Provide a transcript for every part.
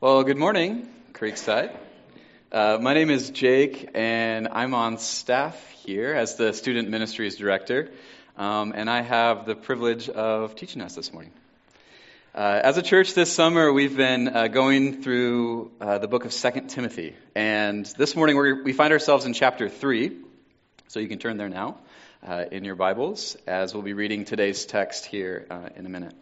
Well, good morning, Creekside. Uh, my name is Jake, and I'm on staff here as the Student Ministries Director, um, and I have the privilege of teaching us this morning. Uh, as a church this summer, we've been uh, going through uh, the book of Second Timothy, and this morning we find ourselves in chapter 3, so you can turn there now uh, in your Bibles, as we'll be reading today's text here uh, in a minute.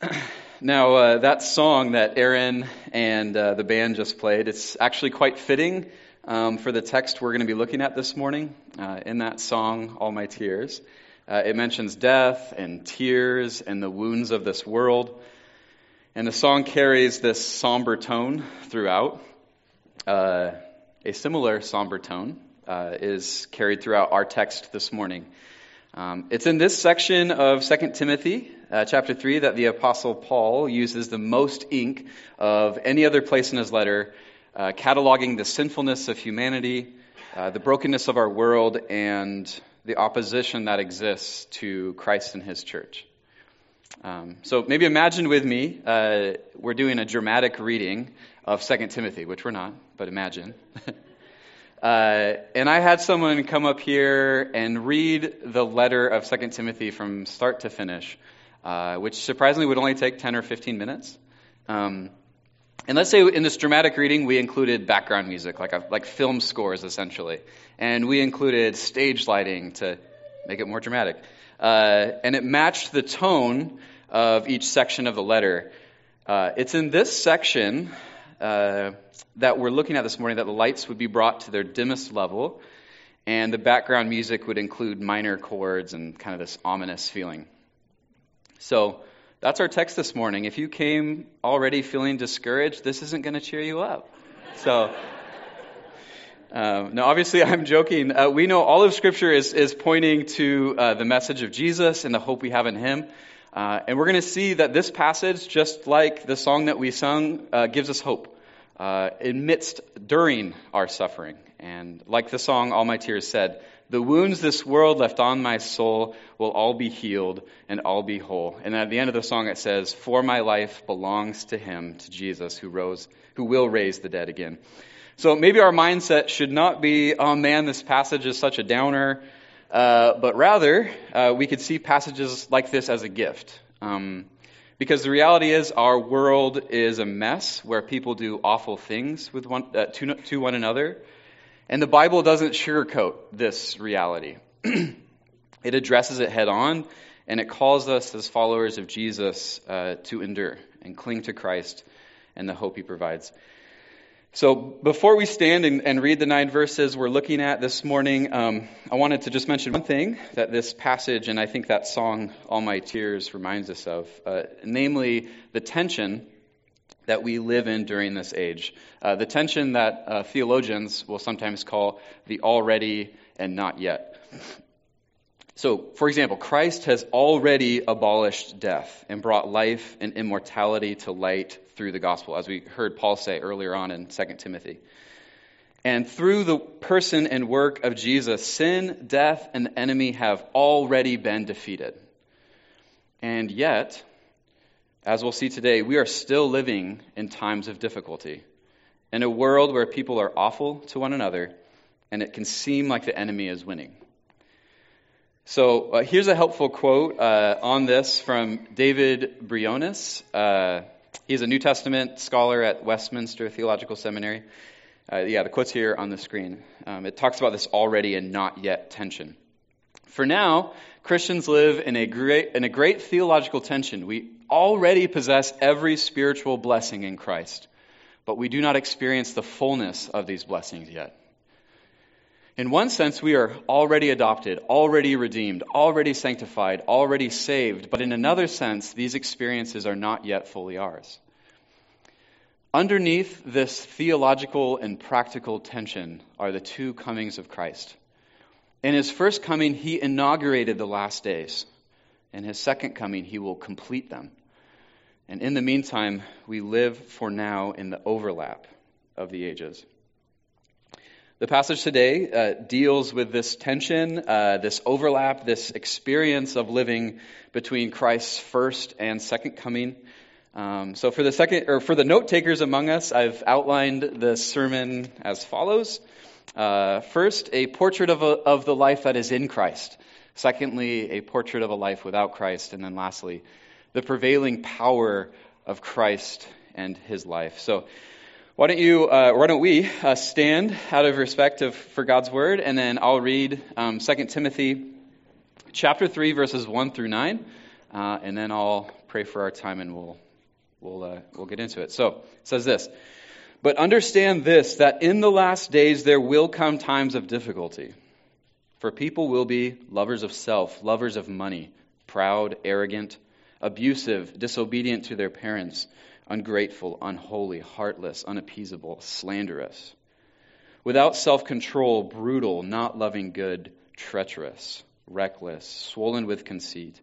Now, uh, that song that Aaron and uh, the band just played, it's actually quite fitting um, for the text we're going to be looking at this morning. Uh, in that song, All My Tears, uh, it mentions death and tears and the wounds of this world. And the song carries this somber tone throughout. Uh, a similar somber tone uh, is carried throughout our text this morning. Um, it's in this section of 2 Timothy uh, chapter 3 that the Apostle Paul uses the most ink of any other place in his letter, uh, cataloging the sinfulness of humanity, uh, the brokenness of our world, and the opposition that exists to Christ and his church. Um, so maybe imagine with me, uh, we're doing a dramatic reading of 2 Timothy, which we're not, but imagine. Uh, and I had someone come up here and read the letter of 2 Timothy from start to finish, uh, which surprisingly would only take 10 or 15 minutes. Um, and let's say in this dramatic reading, we included background music, like, a, like film scores essentially. And we included stage lighting to make it more dramatic. Uh, and it matched the tone of each section of the letter. Uh, it's in this section uh, that we're looking at this morning that the lights would be brought to their dimmest level, and the background music would include minor chords and kind of this ominous feeling. So that's our text this morning. If you came already feeling discouraged, this isn't going to cheer you up. So. Uh, now, obviously, I'm joking. Uh, we know all of Scripture is, is pointing to uh, the message of Jesus and the hope we have in Him. Uh, and we're going to see that this passage, just like the song that we sung, uh, gives us hope uh, amidst, during our suffering. And like the song All My Tears said, the wounds this world left on my soul will all be healed and all be whole. And at the end of the song it says, For my life belongs to him, to Jesus, who rose, who will raise the dead again. So maybe our mindset should not be, oh man, this passage is such a downer. Uh, but rather, uh, we could see passages like this as a gift. Um, because the reality is, our world is a mess where people do awful things with one, uh, to, to one another. And the Bible doesn't sugarcoat this reality. it addresses it head on, and it calls us as followers of Jesus uh, to endure and cling to Christ and the hope he provides. So before we stand and, and, read the nine verses we're looking at this morning, um, I wanted to just mention one thing that this passage and I think that song, All My Tears, reminds us of, uh, namely the tension that we live in during this age. Uh, the tension that uh, theologians will sometimes call the already and not yet. So, for example, Christ has already abolished death and brought life and immortality to light through the gospel, as we heard Paul say earlier on in 2 Timothy. And through the person and work of Jesus, sin, death, and the enemy have already been defeated. And yet, as we'll see today, we are still living in times of difficulty, in a world where people are awful to one another, and it can seem like the enemy is winning. So uh, here's a helpful quote uh, on this from David Briones. Uh, He's a New Testament scholar at Westminster Theological Seminary. Uh, yeah, the quote's here on the screen. Um, it talks about this already and not yet tension. For now, Christians live in a great, in a great theological tension. We already possess every spiritual blessing in Christ, but we do not experience the fullness of these blessings yet. In one sense, we are already adopted, already redeemed, already sanctified, already saved, but in another sense, these experiences are not yet fully ours. Underneath this theological and practical tension are the two comings of Christ. In his first coming, he inaugurated the last days. In his second coming, he will complete them. And in the meantime, we live for now in the overlap of the ages. The passage today uh, deals with this tension, uh, this overlap, this experience of living between Christ's first and second coming. Um, so for the second, or for the note takers among us, I've outlined the sermon as follows. Uh, first, a portrait of, a, of the life that is in Christ. Secondly, a portrait of a life without Christ. And then lastly, the prevailing power of Christ and his life. So why don't you, uh, why don't we uh, stand out of respect of, for God's word, and then I'll read um, 2 Timothy chapter 3, verses 1 through 9, uh, and then I'll pray for our time and we'll we'll, uh, we'll get into it. So it says this But understand this, that in the last days there will come times of difficulty. For people will be lovers of self, lovers of money, proud, arrogant, abusive, disobedient to their parents, ungrateful, unholy, heartless, unappeasable, slanderous, without self control, brutal, not loving good, treacherous, reckless, swollen with conceit,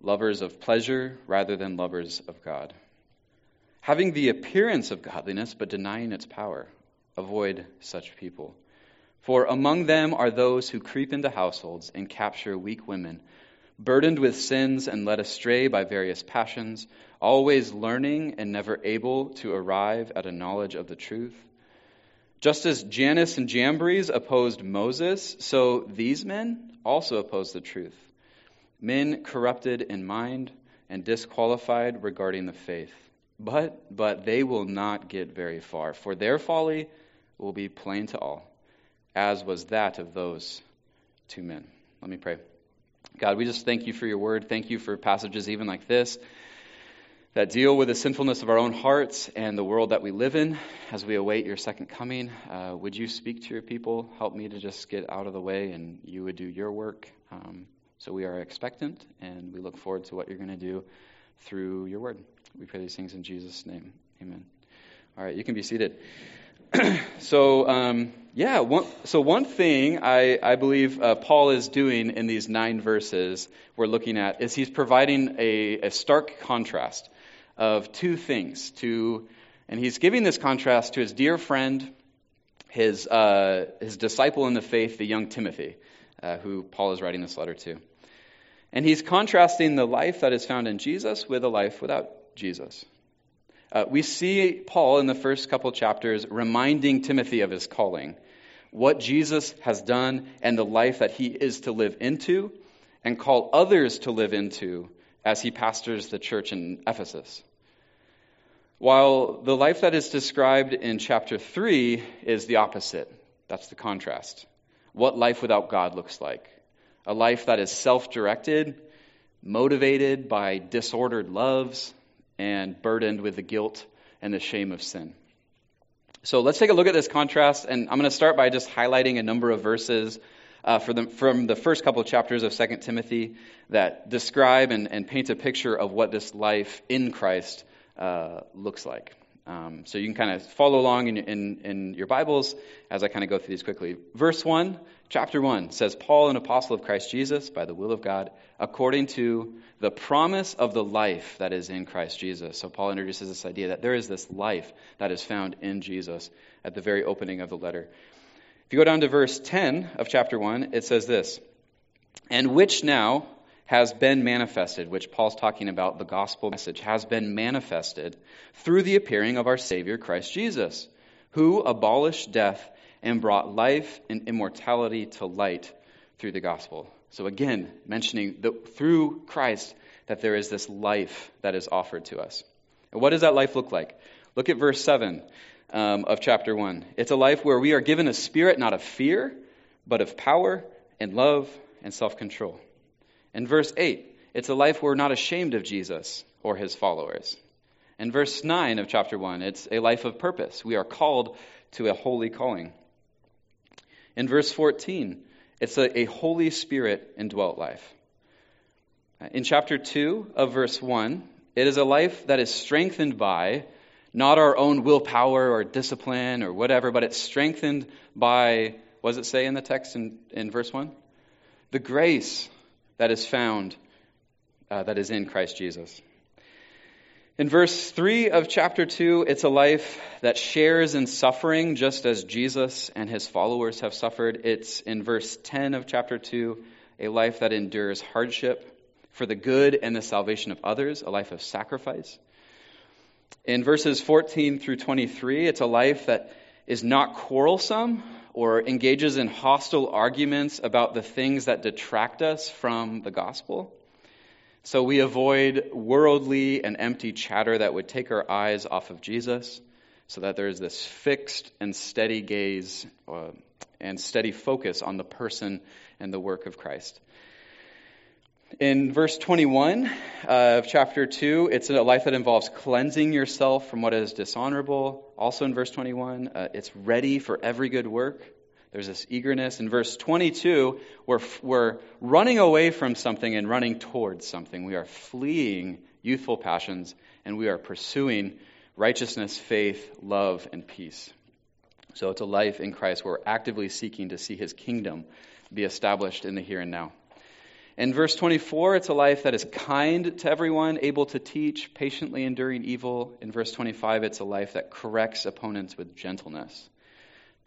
lovers of pleasure rather than lovers of God having the appearance of godliness but denying its power. Avoid such people. For among them are those who creep into households and capture weak women, burdened with sins and led astray by various passions, always learning and never able to arrive at a knowledge of the truth. Just as Jannes and Jambres opposed Moses, so these men also oppose the truth. Men corrupted in mind and disqualified regarding the faith. But, but they will not get very far, for their folly will be plain to all, as was that of those two men. Let me pray. God, we just thank you for your word. Thank you for passages even like this that deal with the sinfulness of our own hearts and the world that we live in as we await your second coming. Uh, would you speak to your people? Help me to just get out of the way and you would do your work. Um, so we are expectant and we look forward to what you're going to do through your word. We pray these things in Jesus' name. Amen. All right, you can be seated. so, um, yeah, one, so one thing I, I believe uh, Paul is doing in these nine verses we're looking at is he's providing a, a stark contrast of two things. To, and he's giving this contrast to his dear friend, his, uh, his disciple in the faith, the young Timothy, uh, who Paul is writing this letter to. And he's contrasting the life that is found in Jesus with a life without Jesus. Uh, we see Paul in the first couple chapters reminding Timothy of his calling, what Jesus has done, and the life that he is to live into, and call others to live into as he pastors the church in Ephesus. While the life that is described in chapter 3 is the opposite. That's the contrast. What life without God looks like a life that is self directed, motivated by disordered loves, and burdened with the guilt and the shame of sin. So let's take a look at this contrast, and I'm going to start by just highlighting a number of verses uh, the, from the first couple of chapters of 2 Timothy that describe and, and, paint a picture of what this life in Christ uh, looks like. Um, so you can kind of follow along in, in, in your Bibles as I kind of go through these quickly. Verse 1, chapter 1 says, Paul, an apostle of Christ Jesus, by the will of God, according to the promise of the life that is in Christ Jesus. So Paul introduces this idea that there is this life that is found in Jesus at the very opening of the letter. If you go down to verse 10 of chapter 1, it says this, And which now has been manifested, which Paul's talking about, the gospel message, has been manifested through the appearing of our Savior, Christ Jesus, who abolished death and brought life and immortality to light through the gospel. So again, mentioning that through Christ that there is this life that is offered to us. And what does that life look like? Look at verse 7 um, of chapter 1. It's a life where we are given a spirit not of fear, but of power and love and self control. In verse 8, it's a life where we're not ashamed of Jesus or his followers. In verse 9 of chapter 1, it's a life of purpose. We are called to a holy calling. In verse 14, it's a, a Holy Spirit indwelt life. In chapter 2 of verse 1, it is a life that is strengthened by not our own willpower or discipline or whatever, but it's strengthened by, what does it say in the text in, in verse 1? The grace that is found, uh, that is in Christ Jesus. In verse 3 of chapter 2, it's a life that shares in suffering just as Jesus and his followers have suffered. It's in verse 10 of chapter 2, a life that endures hardship for the good and the salvation of others, a life of sacrifice. In verses 14 through 23, it's a life that is not quarrelsome or engages in hostile arguments about the things that detract us from the gospel. So we avoid worldly and empty chatter that would take our eyes off of Jesus, so that there is this fixed and steady gaze uh, and steady focus on the person and the work of Christ. In verse 21 of chapter 2, it's a life that involves cleansing yourself from what is dishonorable. Also in verse 21, uh, it's ready for every good work. There's this eagerness. In verse 22, we're, we're running away from something and running towards something. We are fleeing youthful passions and we are pursuing righteousness, faith, love, and peace. So it's a life in Christ where we're actively seeking to see his kingdom be established in the here and now. In verse 24, it's a life that is kind to everyone, able to teach, patiently enduring evil. In verse 25, it's a life that corrects opponents with gentleness.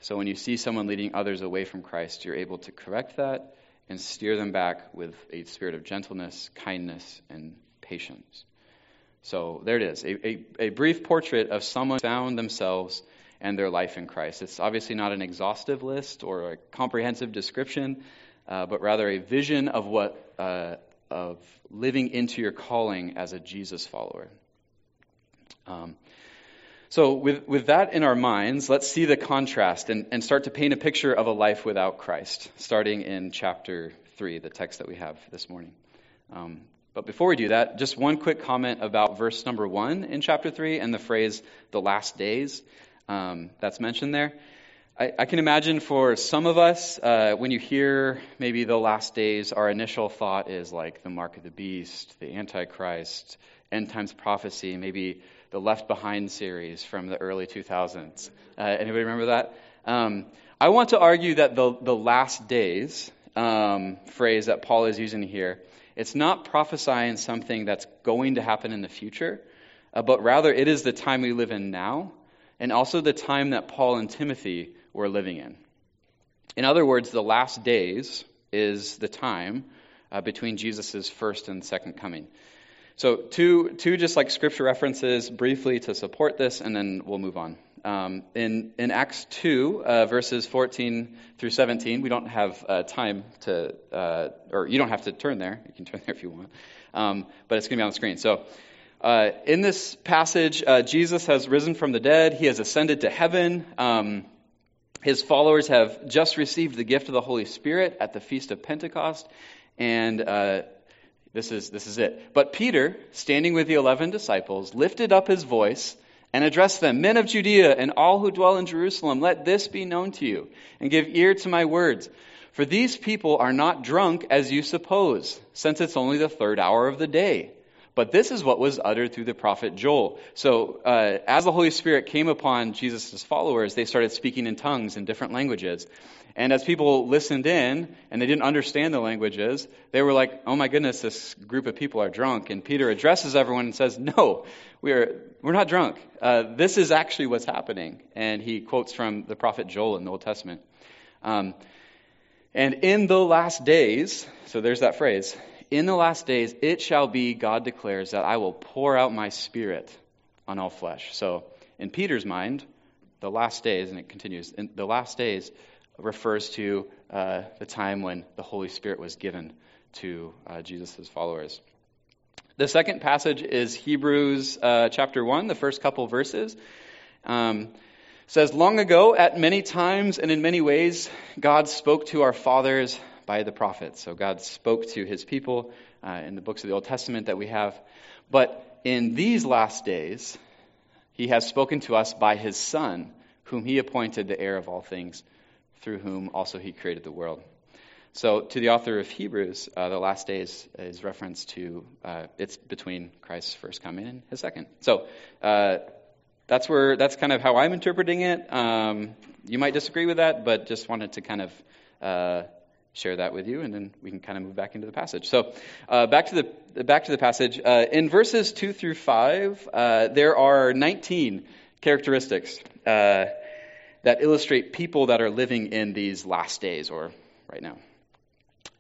So when you see someone leading others away from Christ, you're able to correct that and steer them back with a spirit of gentleness, kindness, and patience. So there it is a, a, a brief portrait of someone found themselves and their life in Christ. It's obviously not an exhaustive list or a comprehensive description, uh, but rather a vision of what uh, of living into your calling as a Jesus follower. Um, so, with, with that in our minds, let's see the contrast and, and start to paint a picture of a life without Christ, starting in chapter 3, the text that we have this morning. Um, but before we do that, just one quick comment about verse number 1 in chapter 3 and the phrase, the last days, um, that's mentioned there. I, I can imagine for some of us, uh, when you hear maybe the last days, our initial thought is like the mark of the beast, the Antichrist, end times prophecy, maybe the Left Behind series from the early 2000s. Uh, anybody remember that? Um, I want to argue that the, the last days um, phrase that Paul is using here, it's not prophesying something that's going to happen in the future, uh, but rather it is the time we live in now, and also the time that Paul and Timothy we're living in. In other words, the last days is the time uh, between Jesus' first and second coming. So, two, two just like scripture references briefly to support this, and then we'll move on. Um, in, in Acts 2, uh, verses 14 through 17, we don't have uh, time to, uh, or you don't have to turn there. You can turn there if you want. Um, but it's going to be on the screen. So, uh, in this passage, uh, Jesus has risen from the dead, he has ascended to heaven. Um, his followers have just received the gift of the Holy Spirit at the Feast of Pentecost, and uh, this is, this is it. But Peter, standing with the eleven disciples, lifted up his voice and addressed them Men of Judea and all who dwell in Jerusalem, let this be known to you, and give ear to my words. For these people are not drunk as you suppose, since it's only the third hour of the day. But this is what was uttered through the prophet Joel. So, uh, as the Holy Spirit came upon Jesus' followers, they started speaking in tongues in different languages. And as people listened in and they didn't understand the languages, they were like, oh my goodness, this group of people are drunk. And Peter addresses everyone and says, no, we're, we're not drunk. Uh, this is actually what's happening. And he quotes from the prophet Joel in the Old Testament. Um, and in the last days, so there's that phrase, in the last days, it shall be, God declares, that I will pour out my spirit on all flesh. So, in Peter's mind, the last days, and it continues, the last days refers to uh, the time when the Holy Spirit was given to uh, Jesus' followers. The second passage is Hebrews uh, chapter 1, the first couple verses. Um, says, Long ago, at many times and in many ways, God spoke to our fathers by the prophets. So God spoke to his people uh, in the books of the Old Testament that we have. But in these last days, he has spoken to us by his Son, whom he appointed the heir of all things, through whom also he created the world. So, to the author of Hebrews, uh, the last days is reference to uh, it's between Christ's first coming and his second. So, uh, that's where that's kind of how I'm interpreting it. Um, you might disagree with that, but just wanted to kind of uh, share that with you, and then we can kind of move back into the passage. So, uh, back to the back to the passage. Uh, in verses two through five, there are 19 characteristics that illustrate people that are living in these last days, or right now.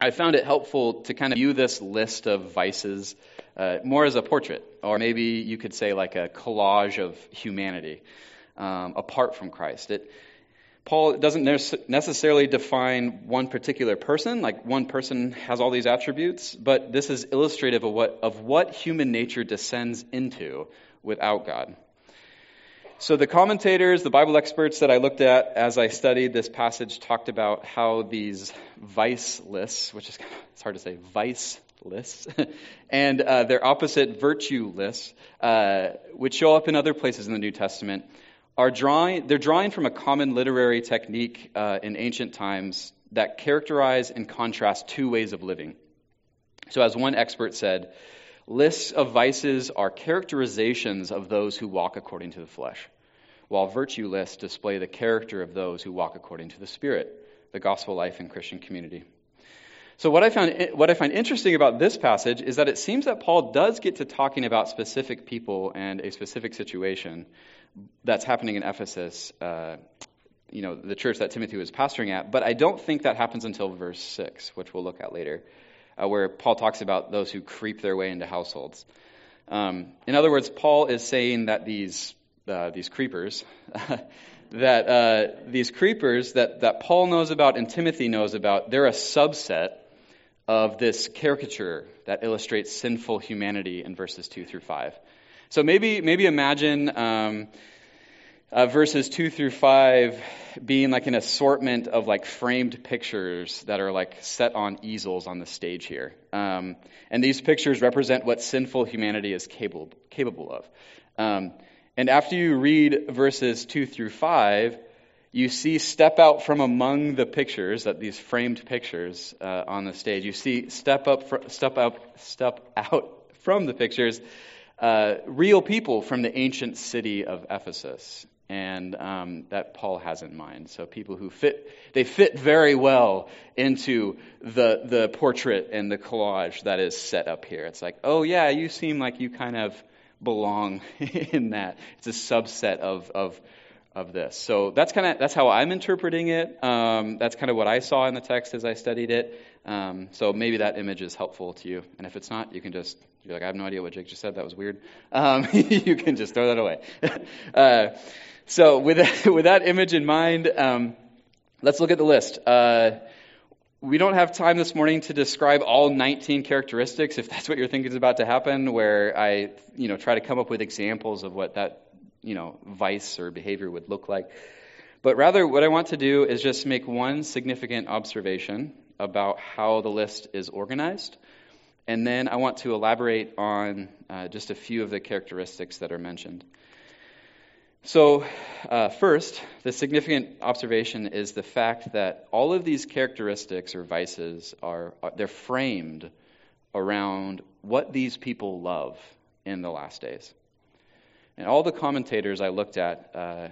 I found it helpful to kind of view this list of vices uh, more as a portrait, or maybe you could say like a collage of humanity um, apart from Christ. It, Paul doesn't necessarily define one particular person, like one person has all these attributes, but this is illustrative of what, of what human nature descends into without God. So the commentators, the Bible experts that I looked at as I studied this passage talked about how these vice lists, which is it's hard to say, vice lists, and uh, their opposite virtue lists, uh, which show up in other places in the New Testament, are drawing, they're drawing from a common literary technique uh, in ancient times that characterize and contrast two ways of living. So, as one expert said, lists of vices are characterizations of those who walk according to the flesh, while virtue lists display the character of those who walk according to the Spirit, the gospel life and Christian community. So, what I, found, what I find interesting about this passage is that it seems that Paul does get to talking about specific people and a specific situation, that's happening in Ephesus, uh, you know, the church that Timothy was pastoring at. But I don't think that happens until verse 6, which we'll look at later, uh, where Paul talks about those who creep their way into households. Um, in other words, Paul is saying that these, uh, these creepers, that uh, these creepers that, that Paul knows about and Timothy knows about, they're a subset of this caricature that illustrates sinful humanity in verses 2 through 5. So maybe, maybe imagine um, uh, verses 2 through 5 being like an assortment of like framed pictures that are like set on easels on the stage here. Um, and these pictures represent what sinful humanity is capable, capable of. Um, and after you read verses 2 through 5, you see step out from among the pictures that these framed pictures uh, on the stage you see step up fr- step up step out from the pictures uh, real people from the ancient city of Ephesus, and um, that Paul has in mind. So people who fit, they fit very well into the the portrait and the collage that is set up here. It's like, oh yeah, you seem like you kind of belong in that. It's a subset of of of this. So that's kind of that's how I'm interpreting it. Um, that's kind of what I saw in the text as I studied it. Um, so maybe that image is helpful to you. And if it's not, you can just you're like, I have no idea what Jake just said. That was weird. Um, you can just throw that away. uh, so with that, with that image in mind, um, let's look at the list. Uh, we don't have time this morning to describe all 19 characteristics, if that's what you're thinking is about to happen, where I, you know, try to come up with examples of what that, you know, vice or behavior would look like. But rather, what I want to do is just make one significant observation about how the list is organized and then I want to elaborate on uh, just a few of the characteristics that are mentioned. So, uh, first, the significant observation is the fact that all of these characteristics or vices are, are they're framed around what these people love in the last days. And all the commentators I looked at uh,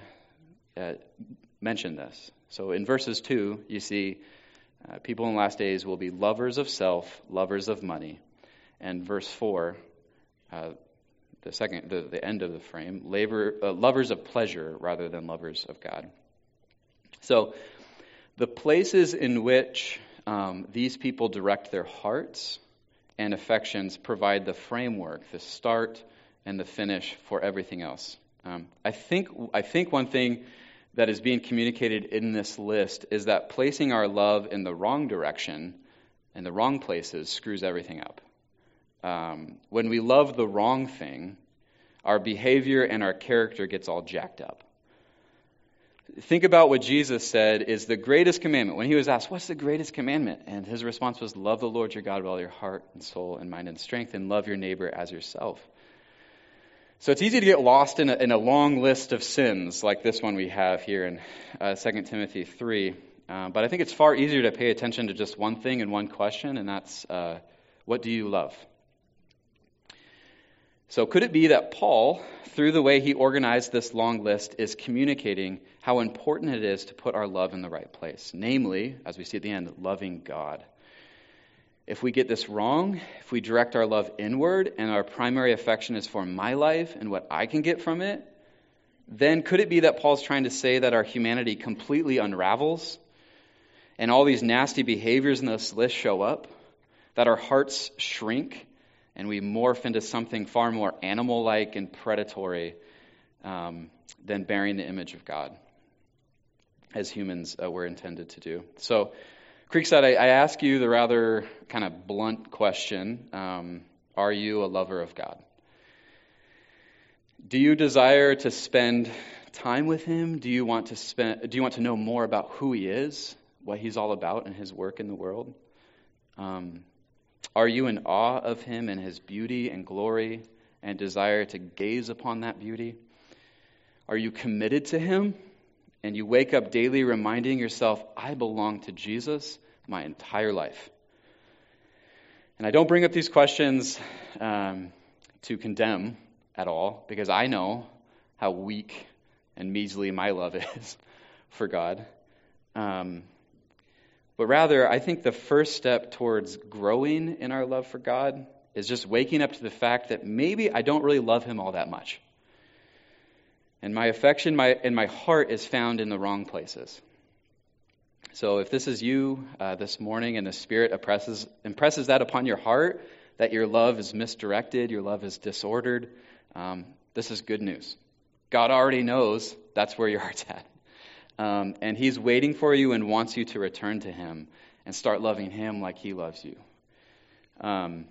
uh, this. So in verses 2, you see uh, people in the last days will be lovers of self, lovers of money, and verse 4, uh, the second, the, the end of the frame, labor, uh, lovers of pleasure rather than lovers of God. So, the places in which um, these people direct their hearts and affections provide the framework, the start and the finish for everything else. Um, I think I think one thing that is being communicated in this list is that placing our love in the wrong direction, in the wrong places, screws everything up um, when we love the wrong thing, our behavior and our character gets all jacked up. Think about what Jesus said is the greatest commandment. When he was asked, What's the greatest commandment? And his response was, Love the Lord your God with all your heart and soul and mind and strength, and love your neighbor as yourself. So it's easy to get lost in a, in a long list of sins like this one we have here in uh, 2 Timothy 3. Uh, but I think it's far easier to pay attention to just one thing and one question, and that's uh, what do you love? So, could it be that Paul, through the way he organized this long list, is communicating how important it is to put our love in the right place? Namely, as we see at the end, loving God. If we get this wrong, if we direct our love inward and our primary affection is for my life and what I can get from it, then could it be that Paul's trying to say that our humanity completely unravels and all these nasty behaviors in this list show up? That our hearts shrink and we morph into something far more animal like and predatory um, than bearing the image of God, as humans uh, were intended to do. So, Creekside, I, I ask you the rather kind of blunt question um, Are you a lover of God? Do you desire to spend time with Him? Do you want to spend? Do you want to know more about who He is, what He's all about, and His work in the world? Um, are you in awe of Him and His beauty and glory, and desire to gaze upon that beauty? Are you committed to Him, and you wake up daily reminding yourself, "I belong to Jesus my entire life"? And I don't bring up these questions um, to condemn at all, because I know how weak and measly my love is for God. Um, but rather, I think the first step towards growing in our love for God is just waking up to the fact that maybe I don't really love Him all that much. And my affection my, and my heart is found in the wrong places. So if this is you uh, this morning and the Spirit oppresses, impresses that upon your heart, that your love is misdirected, your love is disordered, um, this is good news. God already knows that's where your heart's at. Um, and He's waiting for you and wants you to return to Him and start loving Him like He loves you. Um,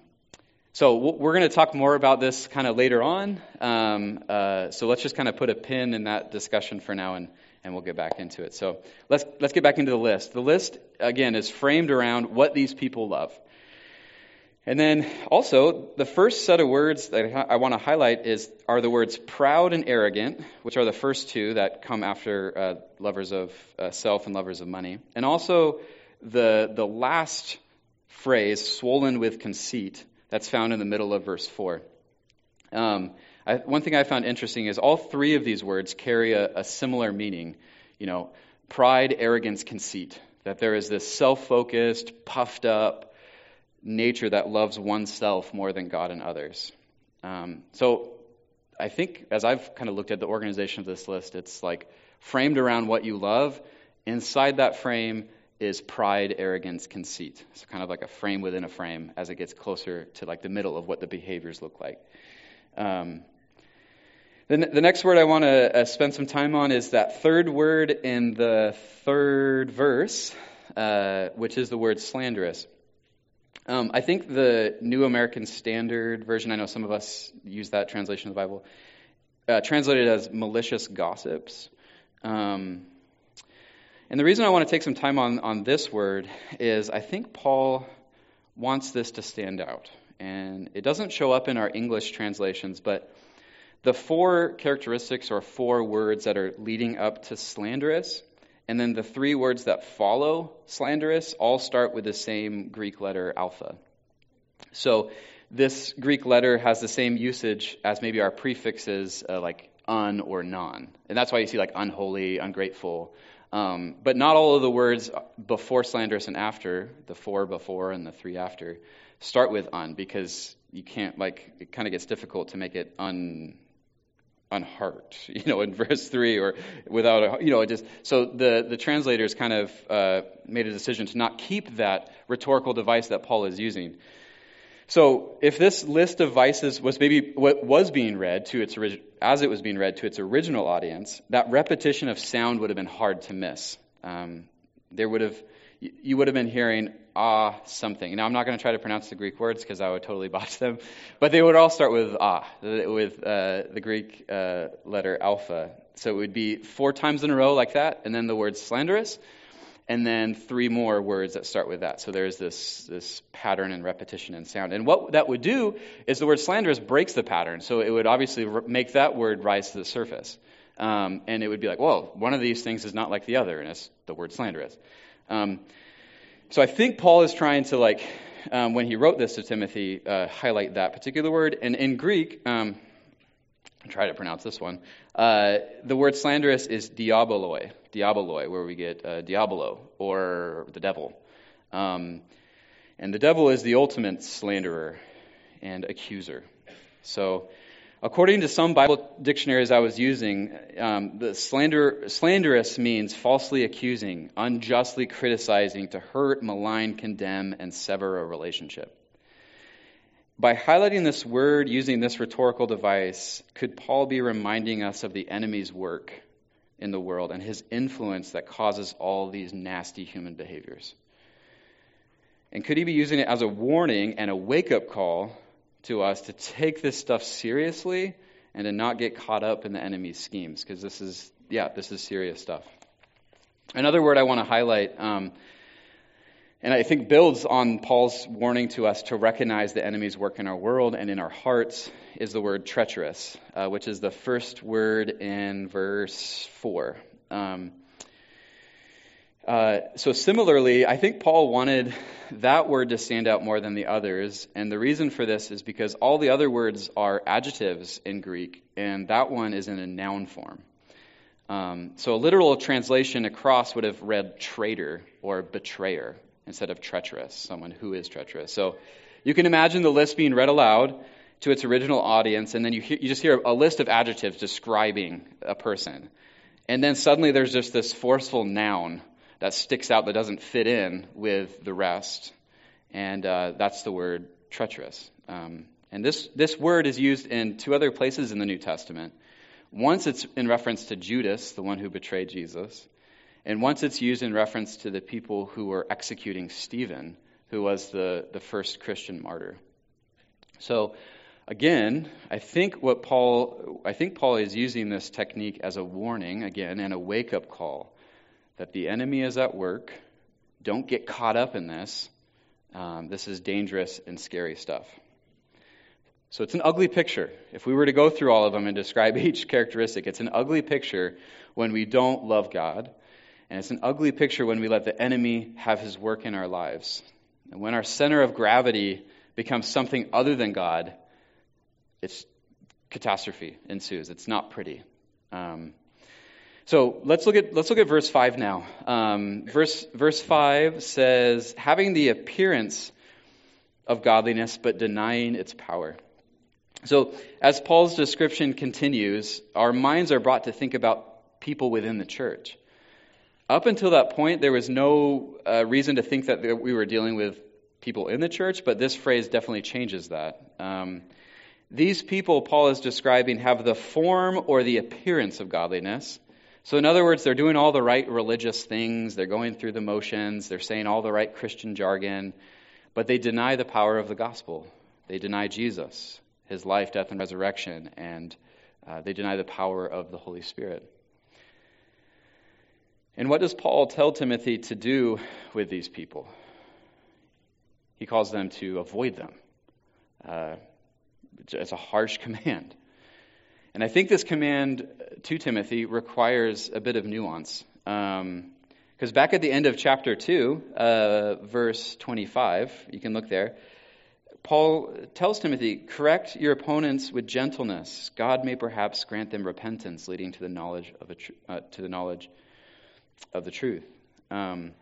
so we're going to talk more about this kind of later on. Um, uh, so let's just kind of put a pin in that discussion for now, and, and we'll get back into it. So let's let's get back into the list. The list again is framed around what these people love. And then also, the first set of words that I want to highlight is are the words proud and arrogant, which are the first two that come after uh, lovers of uh, self and lovers of money. And also the the last phrase, swollen with conceit, that's found in the middle of verse four. Um, I, one thing I found interesting is all three of these words carry a, a similar meaning. You know, pride, arrogance, conceit. That there is this self-focused, puffed up nature that loves oneself more than God and others. Um, so I think as I've kind of looked at the organization of this list, it's like framed around what you love. Inside that frame is pride, arrogance, conceit. It's kind of like a frame within a frame as it gets closer to like the middle of what the behaviors look like. Um, the, the next word I want to uh, spend some time on is that third word in the third verse, uh, which is the word slanderous. Um, I think the New American Standard Version, I know some of us use that translation of the Bible, uh, translated as malicious gossips. Um, and the reason I want to take some time on, on this word is I think Paul wants this to stand out. And it doesn't show up in our English translations, but the four characteristics or four words that are leading up to slanderous and then the three words that follow slanderous all start with the same Greek letter alpha. So this Greek letter has the same usage as maybe our prefixes uh, like un or non. And that's why you see like unholy, ungrateful. Um, but not all of the words before slanderous and after, the four before and the three after, start with un because you can't, like, it kind of gets difficult to make it un unheart, you know, in verse three, or without a, you know, it just so the the translators kind of uh, made a decision to not keep that rhetorical device that Paul is using. So, if this list of vices was maybe what was being read to its as it was being read to its original audience, that repetition of sound would have been hard to miss. Um, there would have you would have been hearing ah something. Now, I'm not going to try to pronounce the Greek words because I would totally botch them, but they would all start with ah, with uh, the Greek uh, letter alpha. So it would be four times in a row like that, and then the word slanderous, and then three more words that start with that. So there's this, this pattern and repetition and sound. And what that would do is the word slanderous breaks the pattern. So it would obviously make that word rise to the surface. Um, and it would be like, well, one of these things is not like the other, and it's the word slanderous. Um, so I think Paul is trying to like, um, when he wrote this to Timothy, uh, highlight that particular word. And in Greek, um, try to pronounce this one. Uh, the word slanderous is diaboloi, diaboloi, where we get uh, diabolo or the devil. Um, and the devil is the ultimate slanderer and accuser. So According to some Bible dictionaries I was using, um, the slander, slanderous means falsely accusing, unjustly criticizing, to hurt, malign, condemn, and sever a relationship. By highlighting this word using this rhetorical device, could Paul be reminding us of the enemy's work in the world and his influence that causes all these nasty human behaviors? And could he be using it as a warning and a wake up call to us to take this stuff seriously and to not get caught up in the enemy's schemes? Because this is, yeah, this is serious stuff. Another word I want to highlight, um, and I think builds on Paul's warning to us to recognize the enemy's work in our world and in our hearts, is the word treacherous, uh, which is the first word in verse 4. Um, uh, so, similarly, I think Paul wanted that word to stand out more than the others. And the reason for this is because all the other words are adjectives in Greek, and that one is in a noun form. Um, so, a literal translation across would have read traitor or betrayer instead of treacherous, someone who is treacherous. So, you can imagine the list being read aloud to its original audience, and then you, hear, you just hear a list of adjectives describing a person. And then suddenly there's just this forceful noun that sticks out that doesn't fit in with the rest. And uh, that's the word treacherous. Um, and this, this word is used in two other places in the New Testament. Once it's in reference to Judas, the one who betrayed Jesus, and once it's used in reference to the people who were executing Stephen, who was the, the first Christian martyr. So, again, I think what Paul, I think Paul is using this technique as a warning, again, and a wake up call that the enemy is at work. Don't get caught up in this. Um, this is dangerous and scary stuff. So it's an ugly picture. If we were to go through all of them and describe each characteristic, it's an ugly picture when we don't love God. And it's an ugly picture when we let the enemy have his work in our lives. And when our center of gravity becomes something other than God, it's catastrophe ensues. It's not pretty. Um, so let's look at let's look at verse five now. Um, verse verse five says, "Having the appearance of godliness, but denying its power." So as Paul's description continues, our minds are brought to think about people within the church. Up until that point, there was no uh, reason to think that we were dealing with people in the church, but this phrase definitely changes that. Um, these people Paul is describing have the form or the appearance of godliness so, in other words, they're doing all the right religious things, they're going through the motions, they're saying all the right Christian jargon, but they deny the power of the gospel. They deny Jesus, his life, death, and resurrection, and uh, they deny the power of the Holy Spirit. And what does Paul tell Timothy to do with these people? He calls them to avoid them. Uh, it's a harsh command. And I think this command to Timothy requires a bit of nuance. Because um, back at the end of chapter 2, uh, verse 25, you can look there, Paul tells Timothy, correct your opponents with gentleness. God may perhaps grant them repentance, leading to the knowledge of, tr- uh, to the, knowledge of the truth. Um,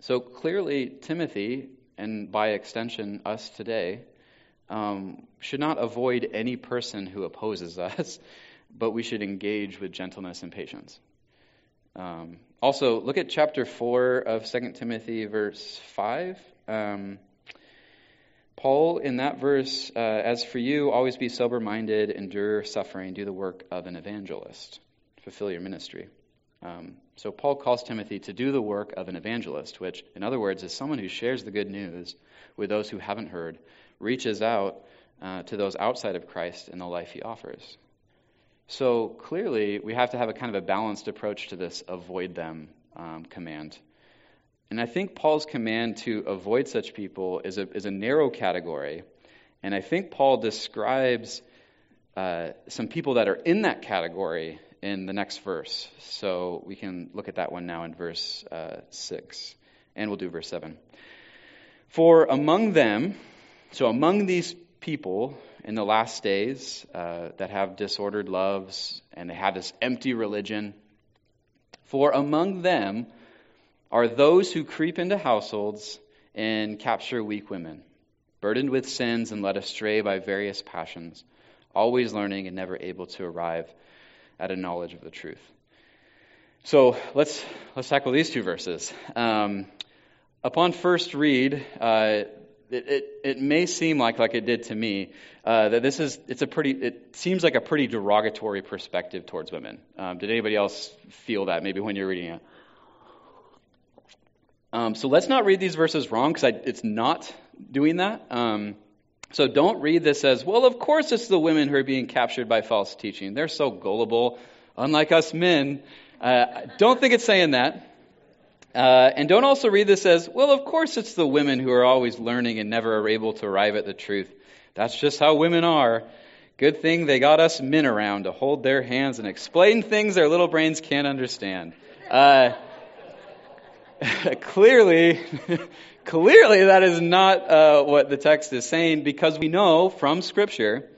so clearly, Timothy, and by extension, us today, um, should not avoid any person who opposes us, but we should engage with gentleness and patience. Um, also, look at chapter 4 of 2 Timothy, verse 5. Um, Paul, in that verse, uh, as for you, always be sober minded, endure suffering, do the work of an evangelist, fulfill your ministry. Um, so, Paul calls Timothy to do the work of an evangelist, which, in other words, is someone who shares the good news with those who haven't heard reaches out uh, to those outside of Christ in the life he offers. So clearly, we have to have a kind of a balanced approach to this avoid them um, command. And I think Paul's command to avoid such people is a, is a narrow category. And I think Paul describes uh, some people that are in that category in the next verse. So we can look at that one now in verse uh, 6. And we'll do verse 7. For among them, so, among these people in the last days uh, that have disordered loves and they have this empty religion, for among them are those who creep into households and capture weak women, burdened with sins and led astray by various passions, always learning and never able to arrive at a knowledge of the truth. So let's let's tackle these two verses. Um, upon first read, uh, it, it, it, may seem like, like it did to me, uh, that this is, it's a pretty, it seems like a pretty derogatory perspective towards women. Um, did anybody else feel that maybe when you're reading it? Um, so let's not read these verses wrong because it's not doing that. Um, so don't read this as, well, of course it's the women who are being captured by false teaching. They're so gullible, unlike us men. Uh, don't think it's saying that. Uh, and don't also read this as, well, of course it's the women who are always learning and never are able to arrive at the truth. That's just how women are. Good thing they got us men around to hold their hands and explain things their little brains can't understand. Uh, clearly, clearly that is not uh, what the text is saying because we know from Scripture,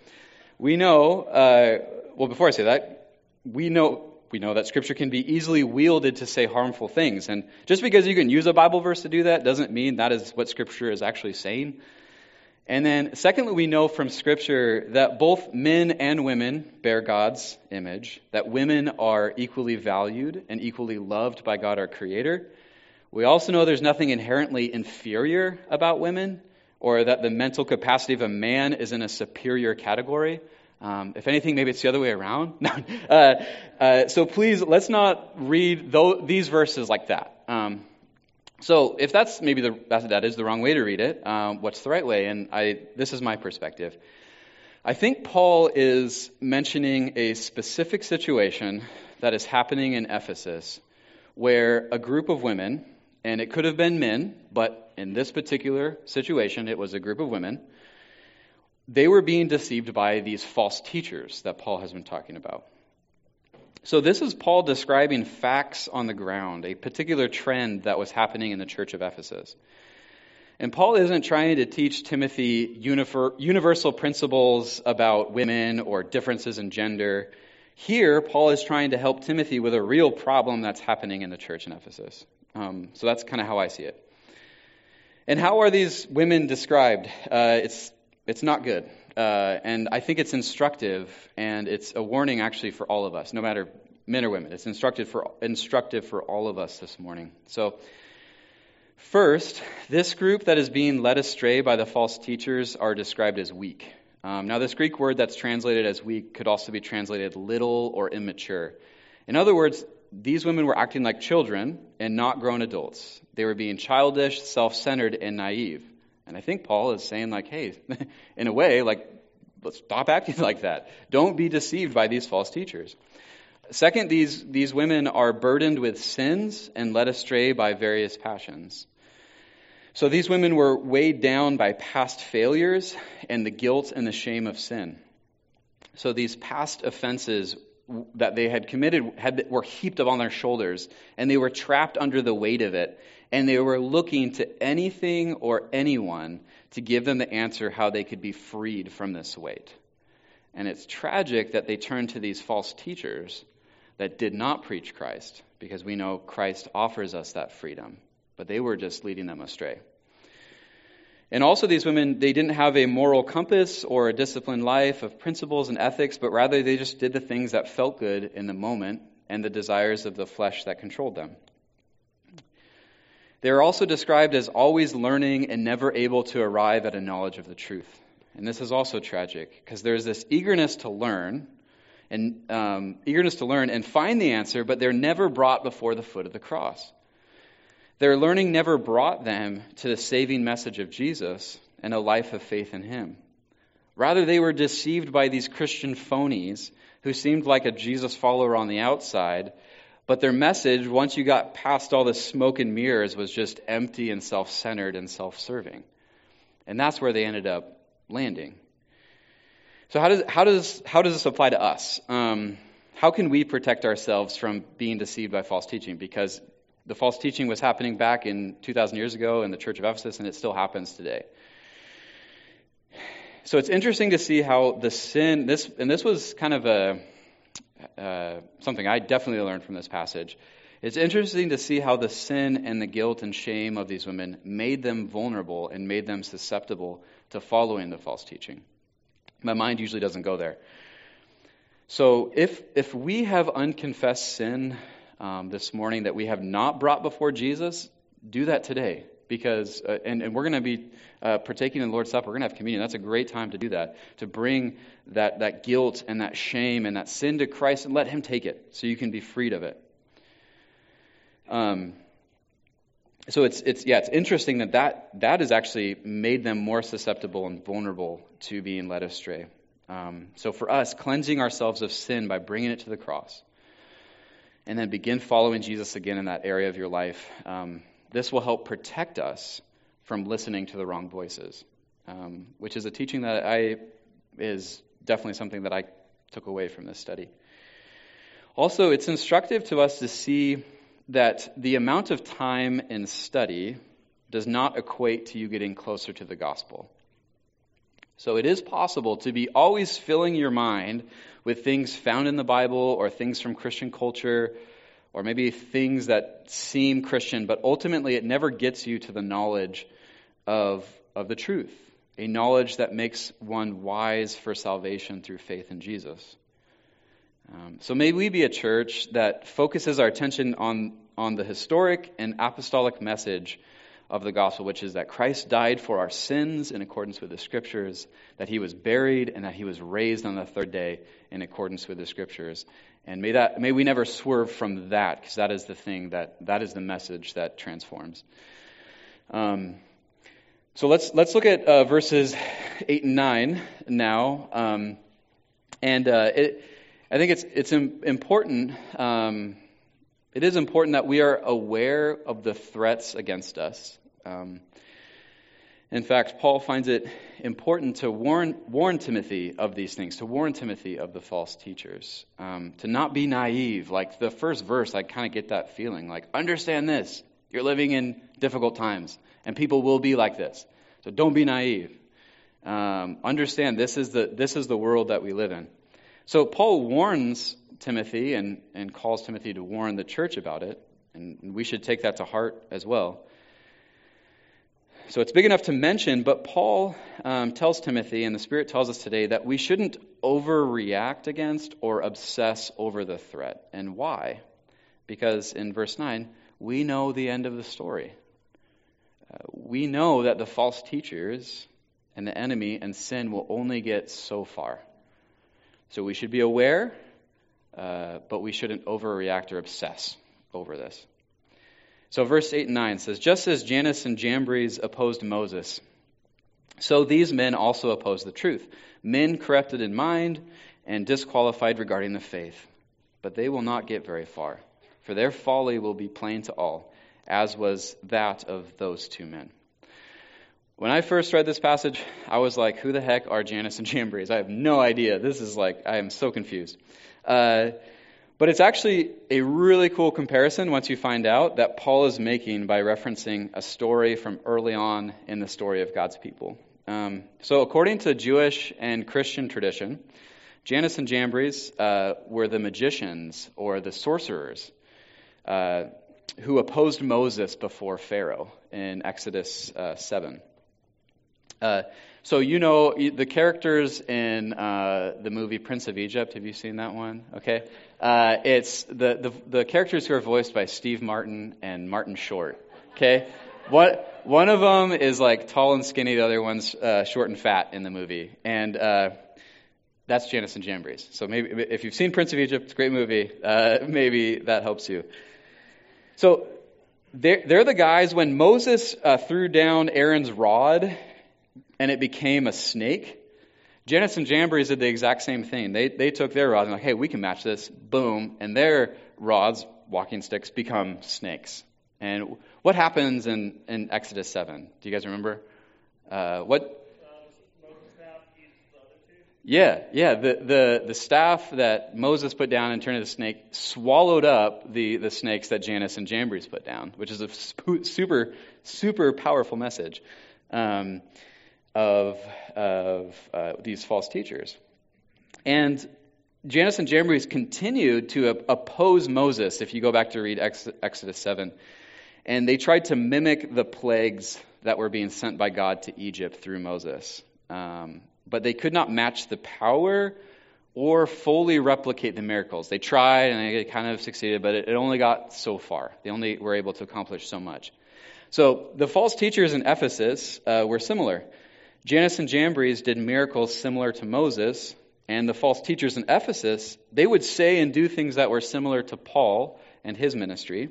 we know, uh, well, before I say that, we know we know that Scripture can be easily wielded to say harmful things. And just because you can use a Bible verse to do that doesn't mean that is what Scripture is actually saying. And then, secondly, we know from Scripture that both men and women bear God's image, that women are equally valued and equally loved by God our Creator. We also know there's nothing inherently inferior about women, or that the mental capacity of a man is in a superior category. Um, if anything, maybe it's the other way around. uh, uh, so please, let's not read th- these verses like that. Um, so if that's maybe the, that, that is the wrong way to read it, um, what's the right way? And I, this is my perspective. I think Paul is mentioning a specific situation that is happening in Ephesus where a group of women, and it could have been men, but in this particular situation, it was a group of women they were being deceived by these false teachers that Paul has been talking about. So, this is Paul describing facts on the ground, a particular trend that was happening in the church of Ephesus. And Paul isn't trying to teach Timothy universal principles about women or differences in gender. Here, Paul is trying to help Timothy with a real problem that's happening in the church in Ephesus. Um, so that's kind of how I see it. And how are these women described? Uh, it's it's not good. Uh, and I think it's instructive, and it's a warning actually for all of us, no matter men or women. It's instructive for, instructive for all of us this morning. So, first, this group that is being led astray by the false teachers are described as weak. Um, now, this Greek word that's translated as weak could also be translated little or immature. In other words, these women were acting like children and not grown adults. They were being childish, self centered, and naive. And I think Paul is saying, like, hey, in a way, like, let's stop acting like that. Don't be deceived by these false teachers. Second, these, these women are burdened with sins and led astray by various passions. So these women were weighed down by past failures and the guilt and the shame of sin. So these past offenses that they had committed had, were heaped up on their shoulders, and they were trapped under the weight of it and they were looking to anything or anyone to give them the answer how they could be freed from this weight. And it's tragic that they turned to these false teachers that did not preach Christ, because we know Christ offers us that freedom, but they were just leading them astray. And also, these women, they didn't have a moral compass or a disciplined life of principles and ethics, but rather they just did the things that felt good in the moment and the desires of the flesh that controlled them. They are also described as always learning and never able to arrive at a knowledge of the truth. And this is also tragic because there's this eagerness to learn and um, eagerness to learn and find the answer, but they're never brought before the foot of the cross. Their learning never brought them to the saving message of Jesus and a life of faith in Him. Rather, they were deceived by these Christian phonies who seemed like a Jesus follower on the outside, but their message, once you got past all the smoke and mirrors, was just empty and self centered and self serving. And that's where they ended up landing. So, how does, how does, how does this apply to us? Um, how can we protect ourselves from being deceived by false teaching? Because the false teaching was happening back in 2,000 years ago in the church of Ephesus, and it still happens today. So it's interesting to see how the sin, this, and this was kind of a, uh, something I definitely learned from this passage. It's interesting to see how the sin and the guilt and shame of these women made them vulnerable and made them susceptible to following the false teaching. My mind usually doesn't go there. So if if we have unconfessed sin um, this morning that we have not brought before Jesus, do that today. because, uh, and, and we're going to be uh, partaking in the Lord's Supper. We're going to have communion. That's a great time to do that, to bring that, that guilt and that shame and that sin to Christ and let Him take it so you can be freed of it. Um, so it's, it's, yeah, it's interesting that, that that has actually made them more susceptible and vulnerable to being led astray. Um, so for us, cleansing ourselves of sin by bringing it to the cross, and then begin following Jesus again in that area of your life, um, this will help protect us from listening to the wrong voices, um, which is a teaching that I is definitely something that I took away from this study. Also, it's instructive to us to see that the amount of time in study does not equate to you getting closer to the gospel. So it is possible to be always filling your mind with things found in the Bible or things from Christian culture or maybe things that seem Christian, but ultimately it never gets you to the knowledge of, of the truth, a knowledge that makes one wise for salvation through faith in Jesus. Um, so may we be a church that focuses our attention on, on the historic and apostolic message of the gospel, which is that Christ died for our sins in accordance with the scriptures, that he was buried, and that he was raised on the third day in accordance with the scriptures. And may that may we never swerve from that, because that is the thing that that is the message that transforms. Um, so let's let's look at uh, verses eight and nine now, um, and uh, it, I think it's it's important. Um, it is important that we are aware of the threats against us. Um, in fact, Paul finds it important to warn, warn Timothy of these things, to warn Timothy of the false teachers, um, to not be naive. Like the first verse, I kind of get that feeling like, understand this. You're living in difficult times, and people will be like this. So don't be naive. Um, understand this is, the, this is the world that we live in. So Paul warns Timothy and, and calls Timothy to warn the church about it, and we should take that to heart as well. So it's big enough to mention, but Paul um, tells Timothy, and the Spirit tells us today, that we shouldn't overreact against or obsess over the threat. And why? Because in verse 9, we know the end of the story. Uh, we know that the false teachers and the enemy and sin will only get so far. So we should be aware, uh, but we shouldn't overreact or obsess over this. So, verse 8 and 9 says, Just as Jannes and Jambres opposed Moses, so these men also oppose the truth. Men corrupted in mind and disqualified regarding the faith. But they will not get very far, for their folly will be plain to all, as was that of those two men. When I first read this passage, I was like, who the heck are Jannes and Jambres? I have no idea. This is like, I am so confused. Uh, but it's actually a really cool comparison once you find out that Paul is making by referencing a story from early on in the story of God's people. Um, so, according to Jewish and Christian tradition, Jannes and Jambres uh, were the magicians or the sorcerers uh, who opposed Moses before Pharaoh in Exodus uh, 7. Uh, so you know the characters in uh, the movie Prince of Egypt. Have you seen that one? Okay, uh, it's the, the, the characters who are voiced by Steve Martin and Martin Short. Okay, what one of them is like tall and skinny. The other one's uh, short and fat in the movie, and uh, that's Jannes and Jambres. So maybe if you've seen Prince of Egypt, it's a great movie. Uh, maybe that helps you. So they're, they're the guys when Moses threw down Aaron's rod and it became a snake. Jannes and Jambres did the exact same thing. They, they took their rods and like, hey, we can match this. Boom. And their rods, walking sticks, become snakes. And what happens in, in Exodus 7? Do you guys remember? Uh, what? Yeah, yeah. The, the, the staff that Moses put down and turned into a snake swallowed up the, the snakes that Jannes and Jambres put down, which is a super, super powerful message. Um, of, of uh, these false teachers. And Jannes and Jambres continued to oppose Moses, if you go back to read Exodus 7. And they tried to mimic the plagues that were being sent by God to Egypt through Moses. Um, but they could not match the power or fully replicate the miracles. They tried and they kind of succeeded, but it only got so far. They only were able to accomplish so much. So the false teachers in Ephesus uh, were similar. Jannes and Jambres did miracles similar to Moses, and the false teachers in Ephesus, they would say and do things that were similar to Paul and his ministry,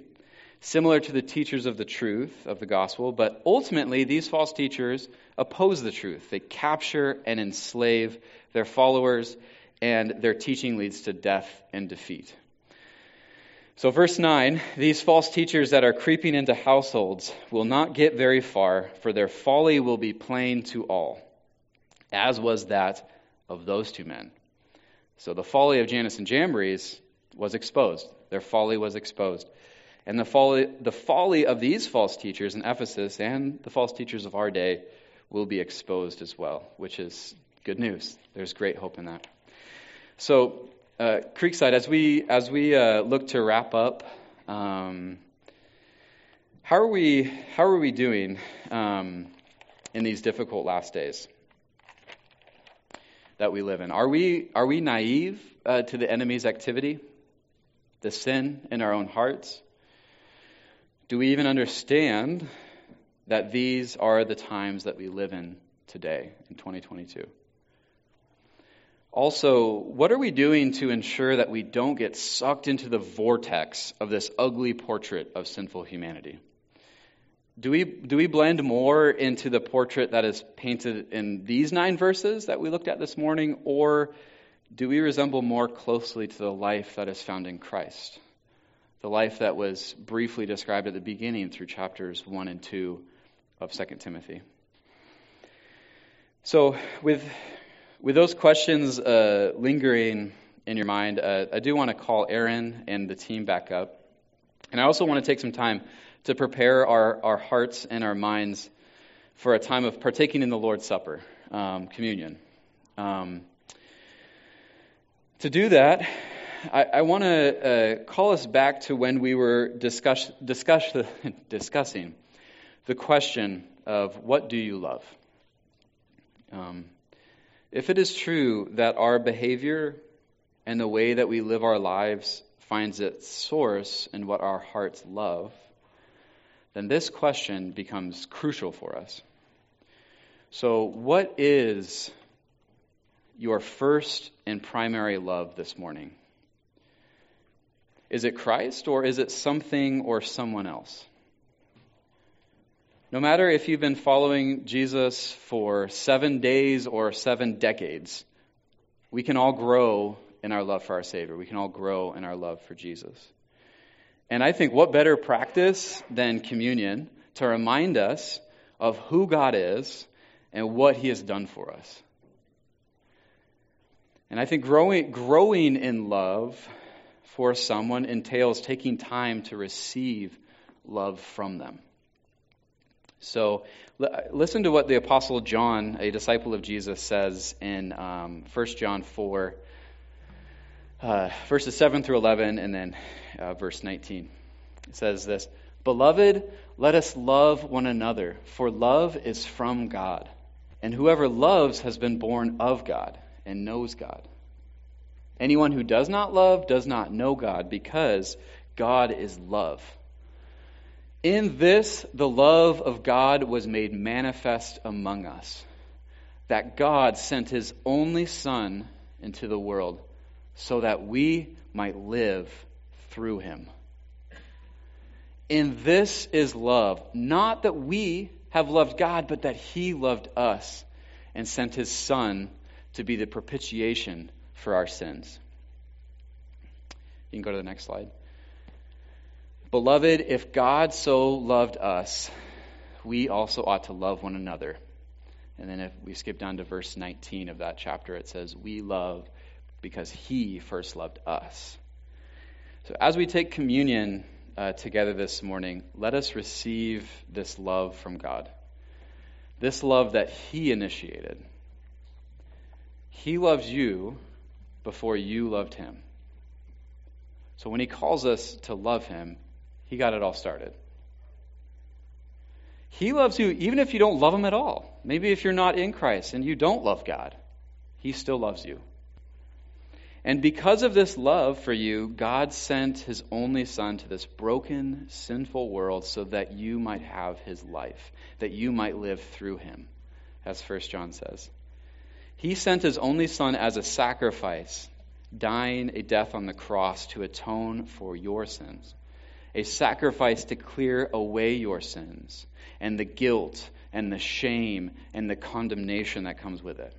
similar to the teachers of the truth of the gospel, but ultimately these false teachers oppose the truth. They capture and enslave their followers, and their teaching leads to death and defeat. So, verse 9 these false teachers that are creeping into households will not get very far, for their folly will be plain to all, as was that of those two men. So, the folly of Jannes and Jambres was exposed. Their folly was exposed. And the folly, the folly of these false teachers in Ephesus and the false teachers of our day will be exposed as well, which is good news. There's great hope in that. So, uh, Creekside, as we as we uh, look to wrap up, um, how are we how are we doing um, in these difficult last days that we live in? Are we are we naive uh, to the enemy's activity, the sin in our own hearts? Do we even understand that these are the times that we live in today in 2022? Also, what are we doing to ensure that we don't get sucked into the vortex of this ugly portrait of sinful humanity? Do we, do we blend more into the portrait that is painted in these nine verses that we looked at this morning, or do we resemble more closely to the life that is found in Christ? The life that was briefly described at the beginning through chapters 1 and 2 of 2 Timothy. So, with with those questions uh, lingering in your mind, uh, I do want to call Aaron and the team back up. And I also want to take some time to prepare our, our hearts and our minds for a time of partaking in the Lord's Supper, um, communion. Um, to do that, I, I want to uh, call us back to when we were discuss, discuss, discussing the question of what do you love? Um, if it is true that our behavior and the way that we live our lives finds its source in what our hearts love, then this question becomes crucial for us. So, what is your first and primary love this morning? Is it Christ or is it something or someone else? No matter if you've been following Jesus for seven days or seven decades, we can all grow in our love for our Savior. We can all grow in our love for Jesus. And I think what better practice than communion to remind us of who God is and what He has done for us. And I think growing, growing in love for someone entails taking time to receive love from them. So listen to what the Apostle John, a disciple of Jesus, says in um, 1 John 4, uh, verses 7 through 11, and then uh, verse 19. It says this Beloved, let us love one another, for love is from God. And whoever loves has been born of God and knows God. Anyone who does not love does not know God, because God is love. In this, the love of God was made manifest among us, that God sent his only Son into the world so that we might live through him. In this is love, not that we have loved God, but that he loved us and sent his Son to be the propitiation for our sins. You can go to the next slide. Beloved, if God so loved us, we also ought to love one another. And then if we skip down to verse 19 of that chapter, it says, We love because he first loved us. So as we take communion uh, together this morning, let us receive this love from God. This love that he initiated. He loves you before you loved him. So when he calls us to love him, he got it all started. He loves you even if you don't love him at all. Maybe if you're not in Christ and you don't love God, he still loves you. And because of this love for you, God sent his only Son to this broken, sinful world so that you might have his life, that you might live through him, as 1 John says. He sent his only Son as a sacrifice, dying a death on the cross to atone for your sins, a sacrifice to clear away your sins and the guilt and the shame and the condemnation that comes with it.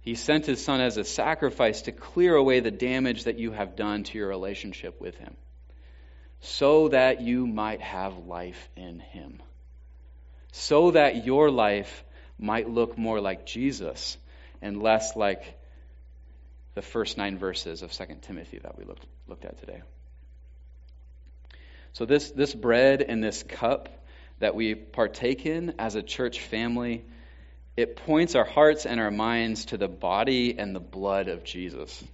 He sent his son as a sacrifice to clear away the damage that you have done to your relationship with him, so that you might have life in him, so that your life might look more like Jesus and less like the first nine verses of 2 Timothy that we looked, looked at today. So, this, this bread and this cup that we partake in as a church family it points our hearts and our minds to the body and the blood of Jesus.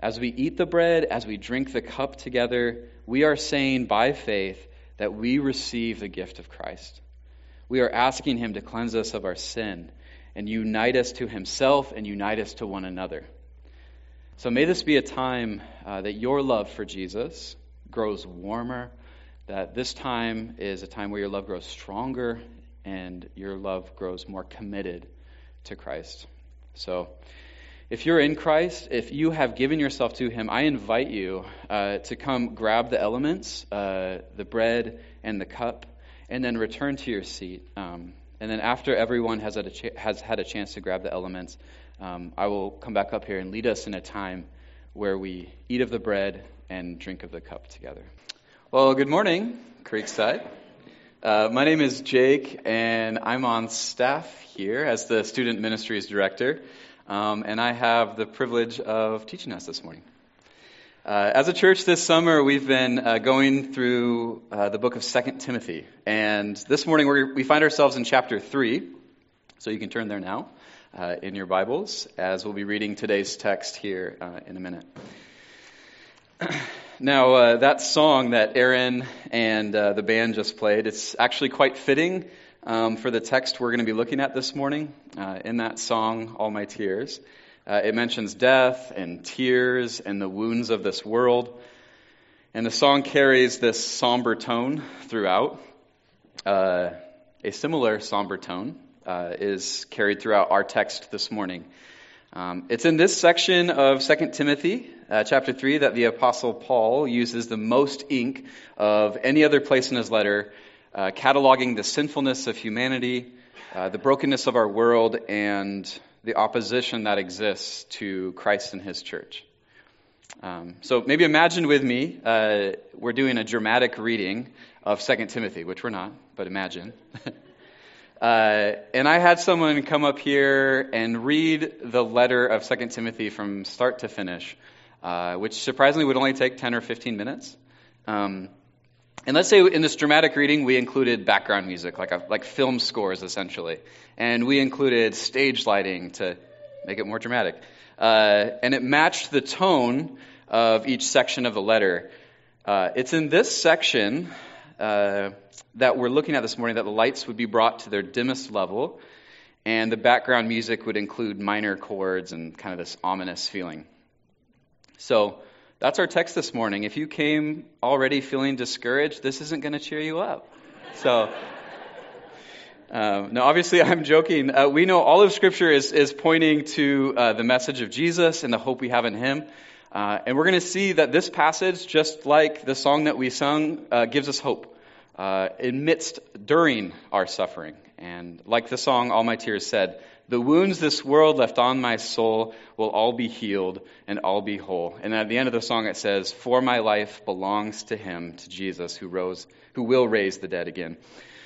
As we eat the bread, as we drink the cup together, we are saying by faith that we receive the gift of Christ. We are asking Him to cleanse us of our sin and unite us to Himself and unite us to one another. So may this be a time uh, that your love for Jesus grows warmer, that this time is a time where your love grows stronger and your love grows more committed to Christ. So, if you're in Christ, if you have given yourself to Him, I invite you uh, to come grab the elements, uh, the bread and the cup, and then return to your seat. Um, and then, after everyone has had a, has had a chance to grab the elements, um, I will come back up here and lead us in a time where we eat of the bread and drink of the cup together. Well, good morning, Creekside. Uh, my name is Jake, and I'm on staff here as the Student Ministries Director, um, and I have the privilege of teaching us this morning. Uh, as a church this summer, we've been uh, going through uh, the book of Second Timothy, and this morning we find ourselves in chapter 3, so you can turn there now uh, in your Bibles, as we'll be reading today's text here uh, in a minute. Now, uh, that song that Aaron and uh, the band just played, it's actually quite fitting um, for the text we're going to be looking at this morning. Uh, in that song, All My Tears, uh, it mentions death and tears and the wounds of this world. And the song carries this somber tone throughout. Uh, a similar somber tone uh, is carried throughout our text this morning. Um, it's in this section of 2 Timothy uh, chapter 3 that the Apostle Paul uses the most ink of any other place in his letter, uh, cataloging the sinfulness of humanity, uh, the brokenness of our world, and the opposition that exists to Christ and his church. Um, so maybe imagine with me, uh, we're doing a dramatic reading of 2 Timothy, which we're not, but imagine. Uh, and I had someone come up here and read the letter of 2 Timothy from start to finish uh, which surprisingly would only take 10 or 15 minutes. Um, and let's say in this dramatic reading, we included background music, like, a, like film scores essentially. And we included stage lighting to make it more dramatic. Uh, and it matched the tone of each section of the letter. Uh, it's in this section uh, that we're looking at this morning that the lights would be brought to their dimmest level, and the background music would include minor chords and kind of this ominous feeling. So that's our text this morning. If you came already feeling discouraged, this isn't going to cheer you up. So. Um, now, obviously, I'm joking. Uh, we know all of Scripture is, is pointing to uh, the message of Jesus and the hope we have in Him. Uh, and we're going to see that this passage, just like the song that we sung, uh, gives us hope uh, amidst, during our suffering. And like the song All My Tears said, the wounds this world left on my soul will all be healed and all be whole. And at the end of the song it says, For my life belongs to him, to Jesus, who rose, who will raise the dead again.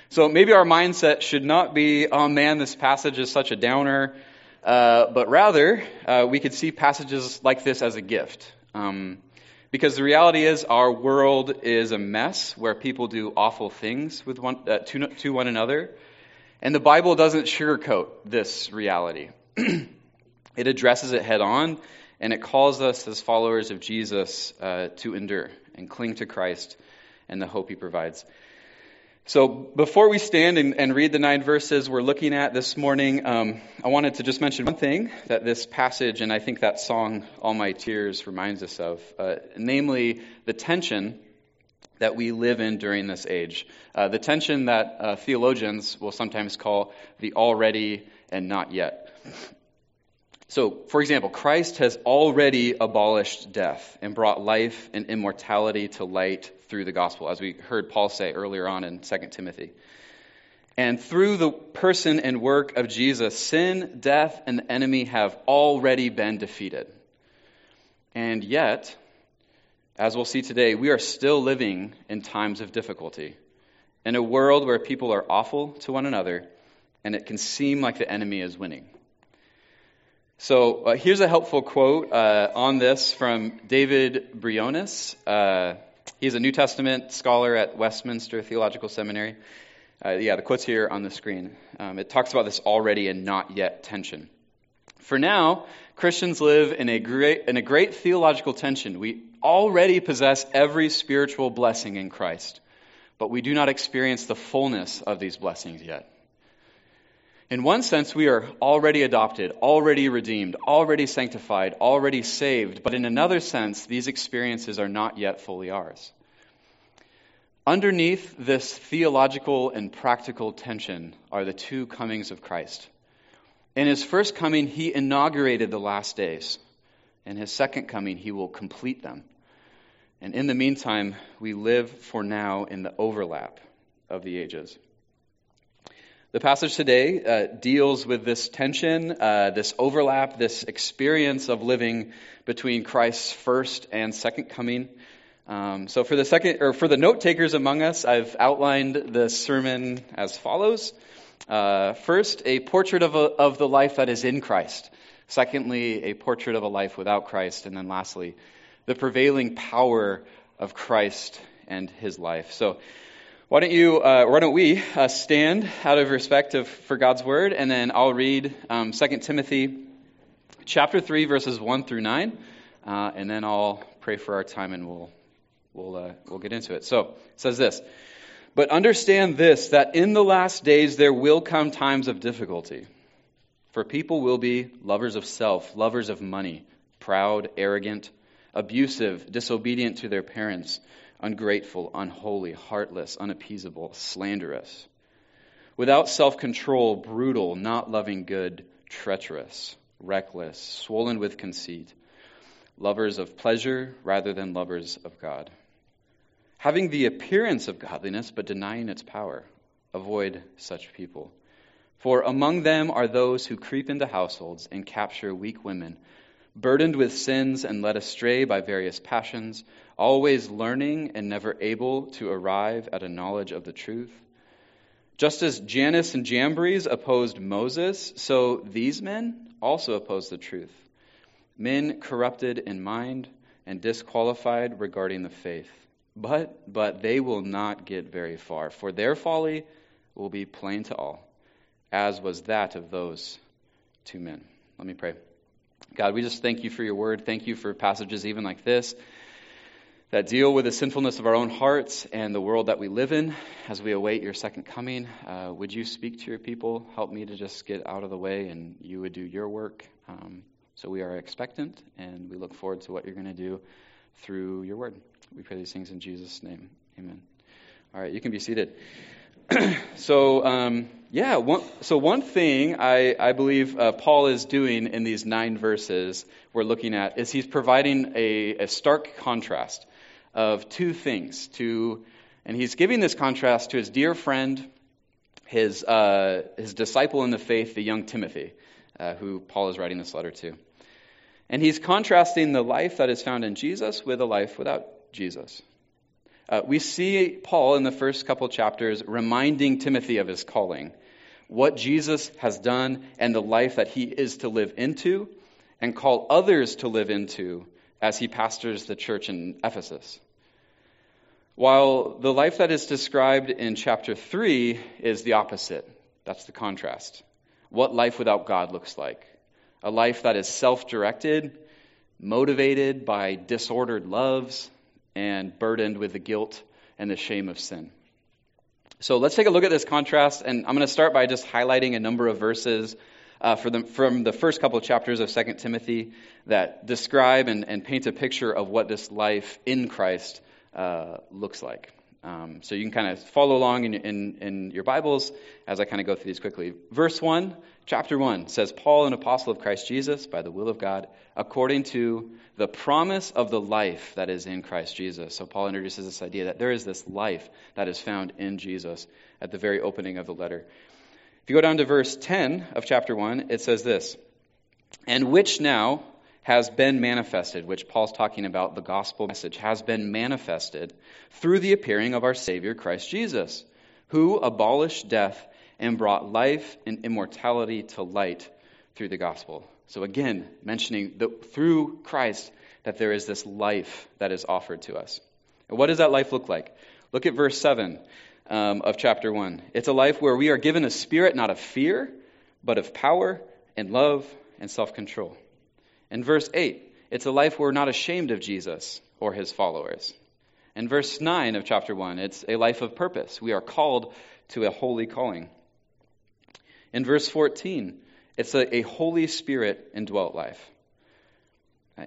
So maybe our mindset should not be, oh man, this passage is such a downer, uh, but rather uh, we could see passages like this as a gift. Um, because the reality is, our world is a mess where people do awful things with one, uh, to, to one another. And the Bible doesn't sugarcoat this reality. it addresses it head on, and it calls us as followers of Jesus uh, to endure and cling to Christ and the hope he provides. So before we stand and, and, read the nine verses we're looking at this morning, um, I wanted to just mention one thing that this passage and I think that song, All My Tears, reminds us of, uh, namely the tension that we live in during this age. Uh, the tension that uh, theologians will sometimes call the already and not yet. So, for example, Christ has already abolished death and brought life and immortality to light through the gospel, as we heard Paul say earlier on in 2 Timothy. And through the person and work of Jesus, sin, death, and the enemy have already been defeated. And yet, as we'll see today, we are still living in times of difficulty, in a world where people are awful to one another, and it can seem like the enemy is winning. So uh, here's a helpful quote uh, on this from David Briones. Uh, he's a New Testament scholar at Westminster Theological Seminary. Uh, yeah, the quote's here on the screen. Um, it talks about this already and not yet tension. For now, Christians live in a great, in a great theological tension. We already possess every spiritual blessing in Christ, but we do not experience the fullness of these blessings yet. In one sense, we are already adopted, already redeemed, already sanctified, already saved, but in another sense, these experiences are not yet fully ours. Underneath this theological and practical tension are the two comings of Christ. In his first coming, he inaugurated the last days. In his second coming, he will complete them. And in the meantime, we live for now in the overlap of the ages. The passage today uh, deals with this tension, uh, this overlap, this experience of living between Christ's first and second coming. Um, so, for the second, or for the note takers among us, I've outlined the sermon as follows: uh, first, a portrait of, a, of the life that is in Christ. Secondly, a portrait of a life without Christ, and then lastly, the prevailing power of Christ and His life. So. Why don't you, uh, why don't we uh, stand out of respect of, for God's word, and then I'll read um, 2 Timothy chapter 3, verses 1 through 9, uh, and then I'll pray for our time and we'll, we'll, uh, we'll get into it. So, it says this But understand this, that in the last days there will come times of difficulty. For people will be lovers of self, lovers of money, proud, arrogant, abusive, disobedient to their parents ungrateful, unholy, heartless, unappeasable, slanderous, without self control, brutal, not loving good, treacherous, reckless, swollen with conceit, lovers of pleasure rather than lovers of God. Having the appearance of godliness but denying its power, avoid such people. For among them are those who creep into households and capture weak women burdened with sins and led astray by various passions, always learning and never able to arrive at a knowledge of the truth. Just as Jannes and Jambres opposed Moses, so these men also oppose the truth. Men corrupted in mind and disqualified regarding the faith. But, but they will not get very far, for their folly will be plain to all, as was that of those two men. Let me pray. God, we just thank you for your word. Thank you for passages even like this that deal with the sinfulness of our own hearts and the world that we live in as we await your second coming. Uh, would you speak to your people? Help me to just get out of the way and you would do your work. Um, so we are expectant and we look forward to what you're going to do through your word. We pray these things in Jesus' name. Amen. All right, you can be seated. so, um, yeah, one, so one thing I, I believe uh, Paul is doing in these nine verses we're looking at is he's providing a, a stark contrast of two things. To, and he's giving this contrast to his dear friend, his, uh, his disciple in the faith, the young Timothy, uh, who Paul is writing this letter to. And he's contrasting the life that is found in Jesus with a life without Jesus. Uh, we see Paul in the first couple chapters reminding Timothy of his calling, what Jesus has done, and the life that he is to live into and call others to live into as he pastors the church in Ephesus. While the life that is described in chapter 3 is the opposite, that's the contrast. What life without God looks like. A life that is self directed, motivated by disordered loves, and burdened with the guilt and the shame of sin. So let's take a look at this contrast, and I'm going to start by just highlighting a number of verses uh, the, from the first couple of chapters of 2 Timothy that describe and, and, paint a picture of what this life in Christ uh, looks like. Um, so you can kind of follow along in, in, in your Bibles as I kind of go through these quickly. Verse 1, chapter 1 says, Paul, an apostle of Christ Jesus, by the will of God, according to the promise of the life that is in Christ Jesus. So Paul introduces this idea that there is this life that is found in Jesus at the very opening of the letter. If you go down to verse 10 of chapter 1, it says this, and which now has been manifested, which Paul's talking about, the gospel message, has been manifested through the appearing of our Savior, Christ Jesus, who abolished death and brought life and immortality to light through the gospel. So again, mentioning through Christ that there is this life that is offered to us. And what does that life look like? Look at verse 7 um, of chapter 1. It's a life where we are given a spirit not of fear, but of power and love and self control. In verse 8, it's a life where we're not ashamed of Jesus or his followers. In verse 9 of chapter 1, it's a life of purpose. We are called to a holy calling. In verse 14, it's a, a Holy Spirit indwelt life.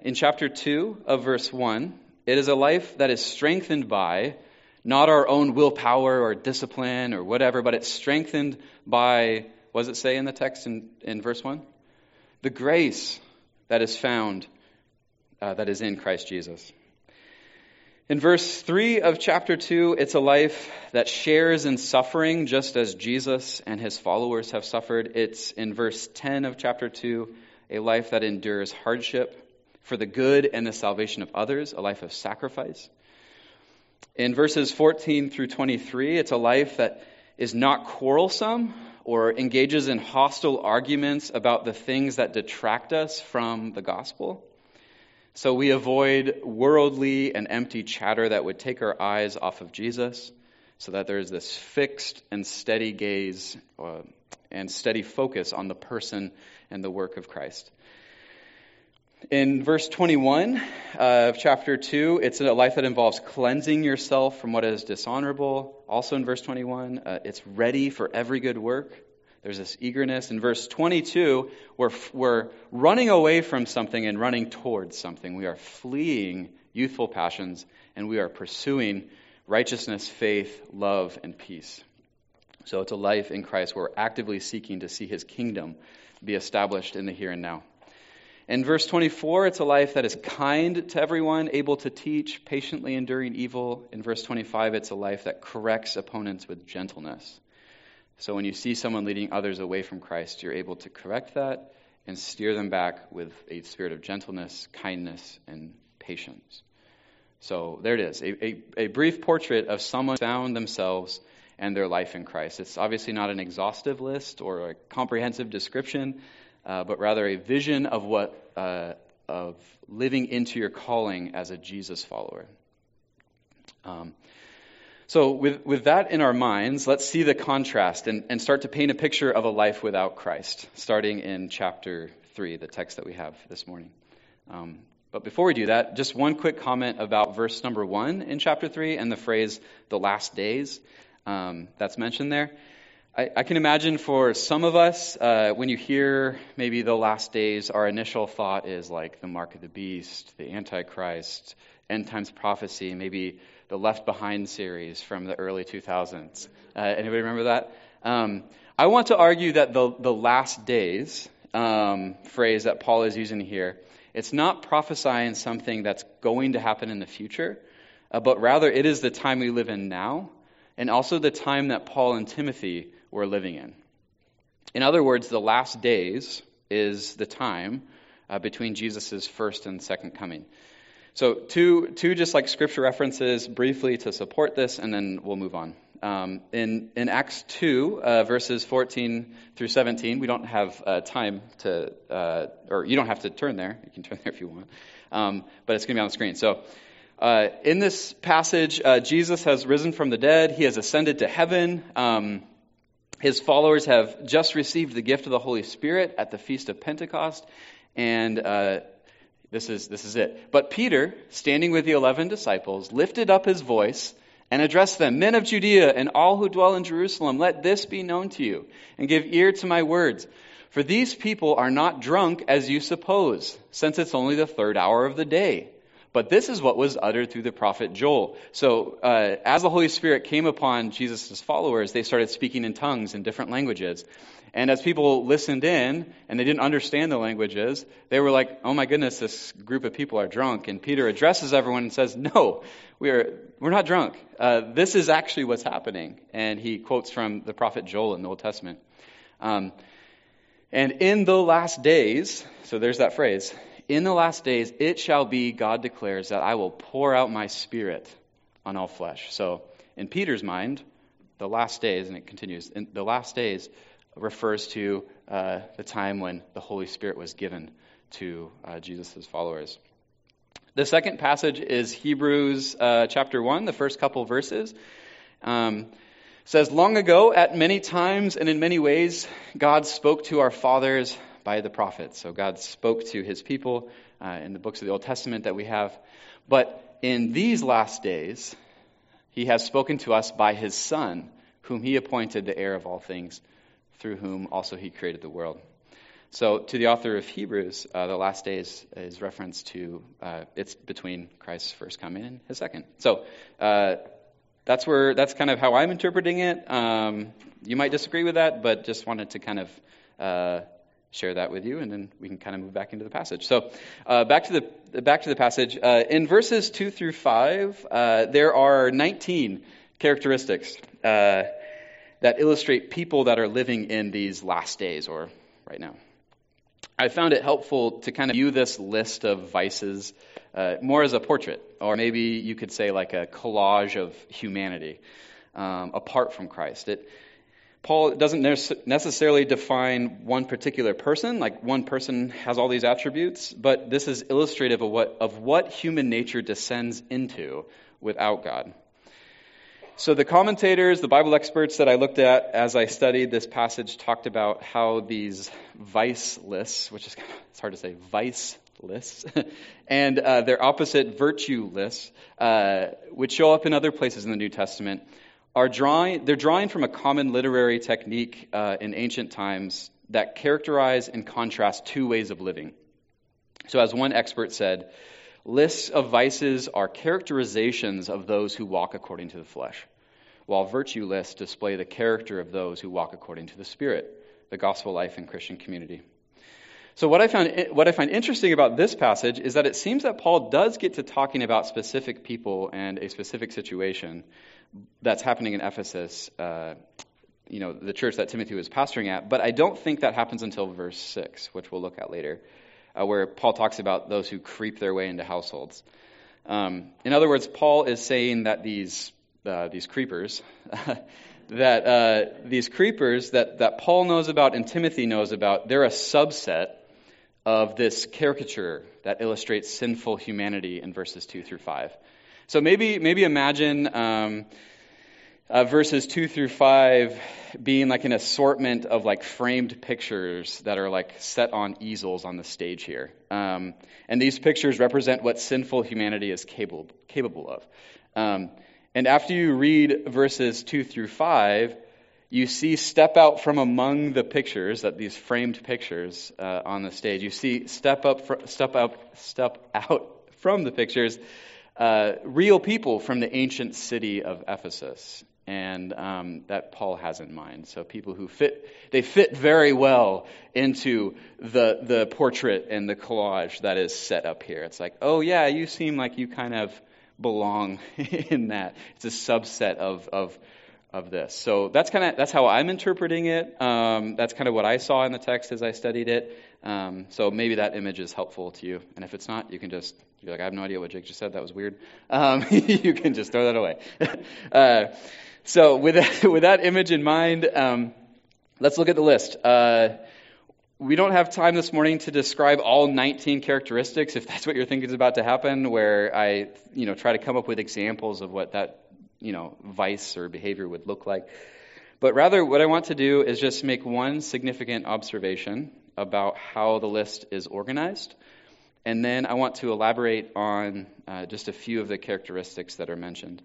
In chapter 2 of verse 1, it is a life that is strengthened by not our own willpower or discipline or whatever, but it's strengthened by, what does it say in the text in, in verse 1? The grace that is found, uh, that is in Christ Jesus. In verse 3 of chapter 2, it's a life that shares in suffering just as Jesus and his followers have suffered. It's in verse 10 of chapter 2, a life that endures hardship for the good and the salvation of others, a life of sacrifice. In verses 14 through 23, it's a life that is not quarrelsome or engages in hostile arguments about the things that detract us from the gospel. So we avoid worldly and empty chatter that would take our eyes off of Jesus, so that there is this fixed and steady gaze uh, and steady focus on the person and the work of Christ. In verse 21 of chapter 2, it's a life that involves cleansing yourself from what is dishonorable. Also in verse 21, uh, it's ready for every good work. There's this eagerness. In verse 22, we're, we're running away from something and running towards something. We are fleeing youthful passions and we are pursuing righteousness, faith, love, and peace. So it's a life in Christ where we're actively seeking to see his kingdom be established in the here and now. In verse 24, it's a life that is kind to everyone, able to teach, patiently enduring evil. In verse 25, it's a life that corrects opponents with gentleness. So when you see someone leading others away from Christ, you're able to correct that and steer them back with a spirit of gentleness, kindness, and patience. So there it is a, a, a brief portrait of someone found themselves and their life in Christ. It's obviously not an exhaustive list or a comprehensive description, uh, but rather a vision of what uh, of living into your calling as a Jesus follower. Um, so, with, with that in our minds, let's see the contrast and, and start to paint a picture of a life without Christ, starting in chapter 3, the text that we have this morning. Um, but before we do that, just one quick comment about verse number 1 in chapter 3 and the phrase, the last days, um, that's mentioned there. I, I, can imagine for some of us, uh, when you hear maybe the last days, our initial thought is like the mark of the beast, the Antichrist, end times prophecy, maybe the Left Behind series from the early 2000s. Uh, anybody remember that? Um, I want to argue that the, the last days um, phrase that Paul is using here, it's not prophesying something that's going to happen in the future, uh, but rather it is the time we live in now, and also the time that Paul and Timothy were living in. In other words, the last days is the time uh, between Jesus' first and second coming. So, two, two just like scripture references briefly to support this, and then we'll move on. Um, in, in Acts 2, uh, verses 14 through 17, we don't have uh, time to, uh, or you don't have to turn there. You can turn there if you want. Um, but it's going to be on the screen. So, uh, in this passage, uh, Jesus has risen from the dead, he has ascended to heaven. Um, his followers have just received the gift of the Holy Spirit at the Feast of Pentecost. And uh, this is, this is it. But Peter, standing with the eleven disciples, lifted up his voice and addressed them, Men of Judea and all who dwell in Jerusalem, let this be known to you, and give ear to my words. For these people are not drunk as you suppose, since it's only the third hour of the day. But this is what was uttered through the prophet Joel. So, uh, as the Holy Spirit came upon Jesus' followers, they started speaking in tongues in different languages. And as people listened in and they didn't understand the languages, they were like, oh my goodness, this group of people are drunk. And Peter addresses everyone and says, no, we are, we're not drunk. Uh, this is actually what's happening. And he quotes from the prophet Joel in the Old Testament. Um, and in the last days, so there's that phrase, in the last days, it shall be, God declares, that I will pour out my spirit on all flesh. So, in Peter's mind, the last days, and it continues, the last days refers to uh, the time when the Holy Spirit was given to uh, Jesus' followers. The second passage is Hebrews uh, chapter 1, the first couple verses. Um, says, Long ago, at many times and in many ways, God spoke to our fathers by the prophets. So God spoke to his people uh, in the books of the Old Testament that we have. But in these last days, he has spoken to us by his Son, whom he appointed the heir of all things, through whom also he created the world. So, to the author of Hebrews, uh, the last days is reference to uh, it's between Christ's first coming and his second. So, uh, that's where that's kind of how I'm interpreting it. Um, you might disagree with that, but just wanted to kind of uh, share that with you, and then we can kind of move back into the passage. So, uh, back to the back to the passage. Uh, in verses two through five, there are 19 characteristics uh, that illustrate people that are living in these last days, or right now. I found it helpful to kind of view this list of vices uh, more as a portrait, or maybe you could say like a collage of humanity um, apart from Christ. It, Paul doesn't necessarily define one particular person, like one person has all these attributes, but this is illustrative of what, of what human nature descends into without God. So the commentators, the Bible experts that I looked at as I studied this passage talked about how these vice lists, which is it's hard to say, vice lists, and uh, their opposite virtue lists, uh, which show up in other places in the New Testament, are drawing, they're drawing from a common literary technique uh, in ancient times that characterize and contrast two ways of living. So, as one expert said, lists of vices are characterizations of those who walk according to the flesh, while virtue lists display the character of those who walk according to the Spirit, the gospel life and Christian community. So, what I, found, what I find interesting about this passage is that it seems that Paul does get to talking about specific people and a specific situation that's happening in Ephesus, uh, you know, the church that Timothy was pastoring at. But I don't think that happens until verse 6, which we'll look at later, uh, where Paul talks about those who creep their way into households. Um, in other words, Paul is saying that these, uh, these creepers, that uh, these creepers that, that Paul knows about and Timothy knows about, they're a subset of this caricature that illustrates sinful humanity in verses 2 through 5. So maybe, maybe imagine um, uh, verses 2 through 5 being like an assortment of like framed pictures that are like set on easels on the stage here. Um, and these pictures represent what sinful humanity is capable, capable of. Um, and after you read verses 2 through 5, you see step out from among the pictures, that these framed pictures uh, on the stage. You see step up, fr- step up, step out from the pictures uh, real people from the ancient city of Ephesus, and um, that Paul has in mind. So people who fit, they fit very well into the the portrait and the collage that is set up here. It's like, oh yeah, you seem like you kind of belong in that. It's a subset of of of this. So that's kind of that's how I'm interpreting it. Um, that's kind of what I saw in the text as I studied it. Um, so maybe that image is helpful to you. And if it's not, you can just you're like, I have no idea what Jake just said. That was weird. Um, you can just throw that away. uh, so with that, with that image in mind, um, let's look at the list. Uh, we don't have time this morning to describe all 19 characteristics, if that's what you're thinking is about to happen, where I, you know, try to come up with examples of what that you know, vice or behavior would look like. But rather, what I want to do is just make one significant observation about how the list is organized. And then I want to elaborate on uh, just a few of the characteristics that are mentioned.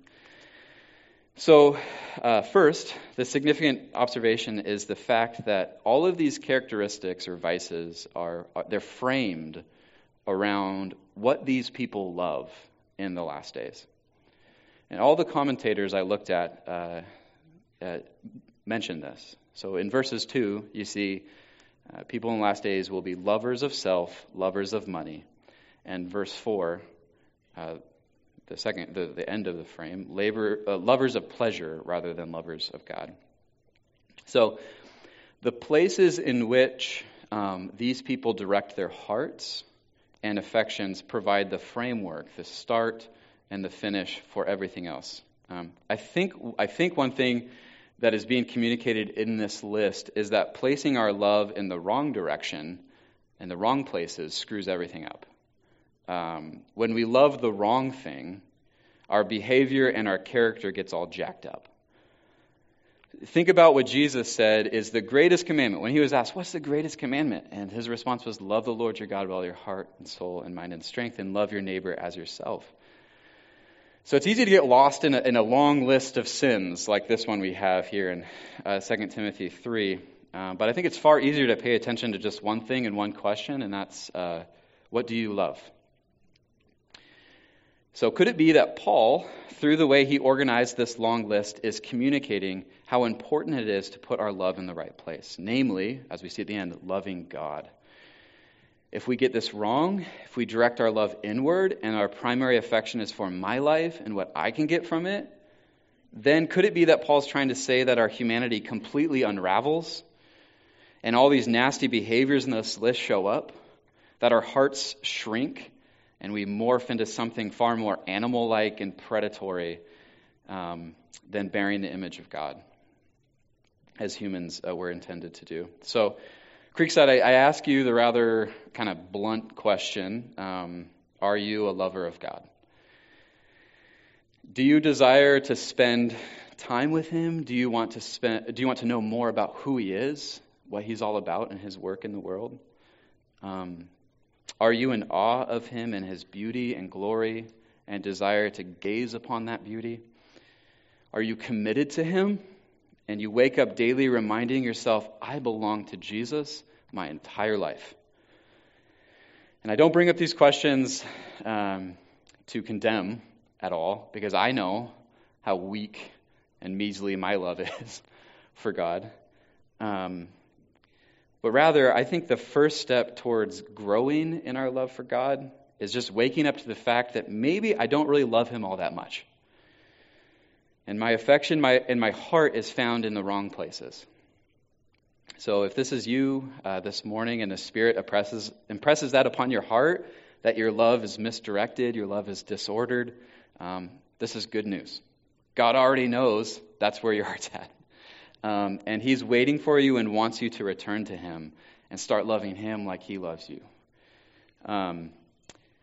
So, uh, first, the significant observation is the fact that all of these characteristics or vices are, are they're framed around what these people love in the last days. And all the commentators I looked at uh, uh, mentioned this. So in verses 2, you see uh, people in the last days will be lovers of self, lovers of money. And verse 4, uh, the second, the, the end of the frame, labor, uh, lovers of pleasure rather than lovers of God. So the places in which um, these people direct their hearts and affections provide the framework, the start and the finish for everything else. Um, I think I think one thing that is being communicated in this list is that placing our love in the wrong direction and the wrong places screws everything up. Um, when we love the wrong thing, our behavior and our character gets all jacked up. Think about what Jesus said is the greatest commandment. When he was asked, What's the greatest commandment? And his response was, Love the Lord your God with all your heart and soul and mind and strength, and love your neighbor as yourself. So it's easy to get lost in a, in a long list of sins like this one we have here in uh, 2 Timothy 3. Uh, but I think it's far easier to pay attention to just one thing and one question, and that's uh, what do you love? So could it be that Paul, through the way he organized this long list, is communicating how important it is to put our love in the right place? Namely, as we see at the end, loving God. If we get this wrong, if we direct our love inward and our primary affection is for my life and what I can get from it, then could it be that Paul's trying to say that our humanity completely unravels and all these nasty behaviors in this list show up? That our hearts shrink and we morph into something far more animal like and predatory um, than bearing the image of God as humans uh, were intended to do? So, Creekside, I, I ask you the rather kind of blunt question um, Are you a lover of God? Do you desire to spend time with Him? Do you want to spend? Do you want to know more about who He is, what He's all about, and His work in the world? Um, are you in awe of Him and His beauty and glory, and desire to gaze upon that beauty? Are you committed to Him? And you wake up daily reminding yourself, I belong to Jesus my entire life. And I don't bring up these questions um, to condemn at all, because I know how weak and measly my love is for God. Um, but rather, I think the first step towards growing in our love for God is just waking up to the fact that maybe I don't really love Him all that much. And my affection my, and my heart is found in the wrong places. So if this is you uh, this morning and the Spirit impresses, impresses that upon your heart, that your love is misdirected, your love is disordered, um, this is good news. God already knows that's where your heart's at. Um, and He's waiting for you and wants you to return to Him and start loving Him like He loves you. Um,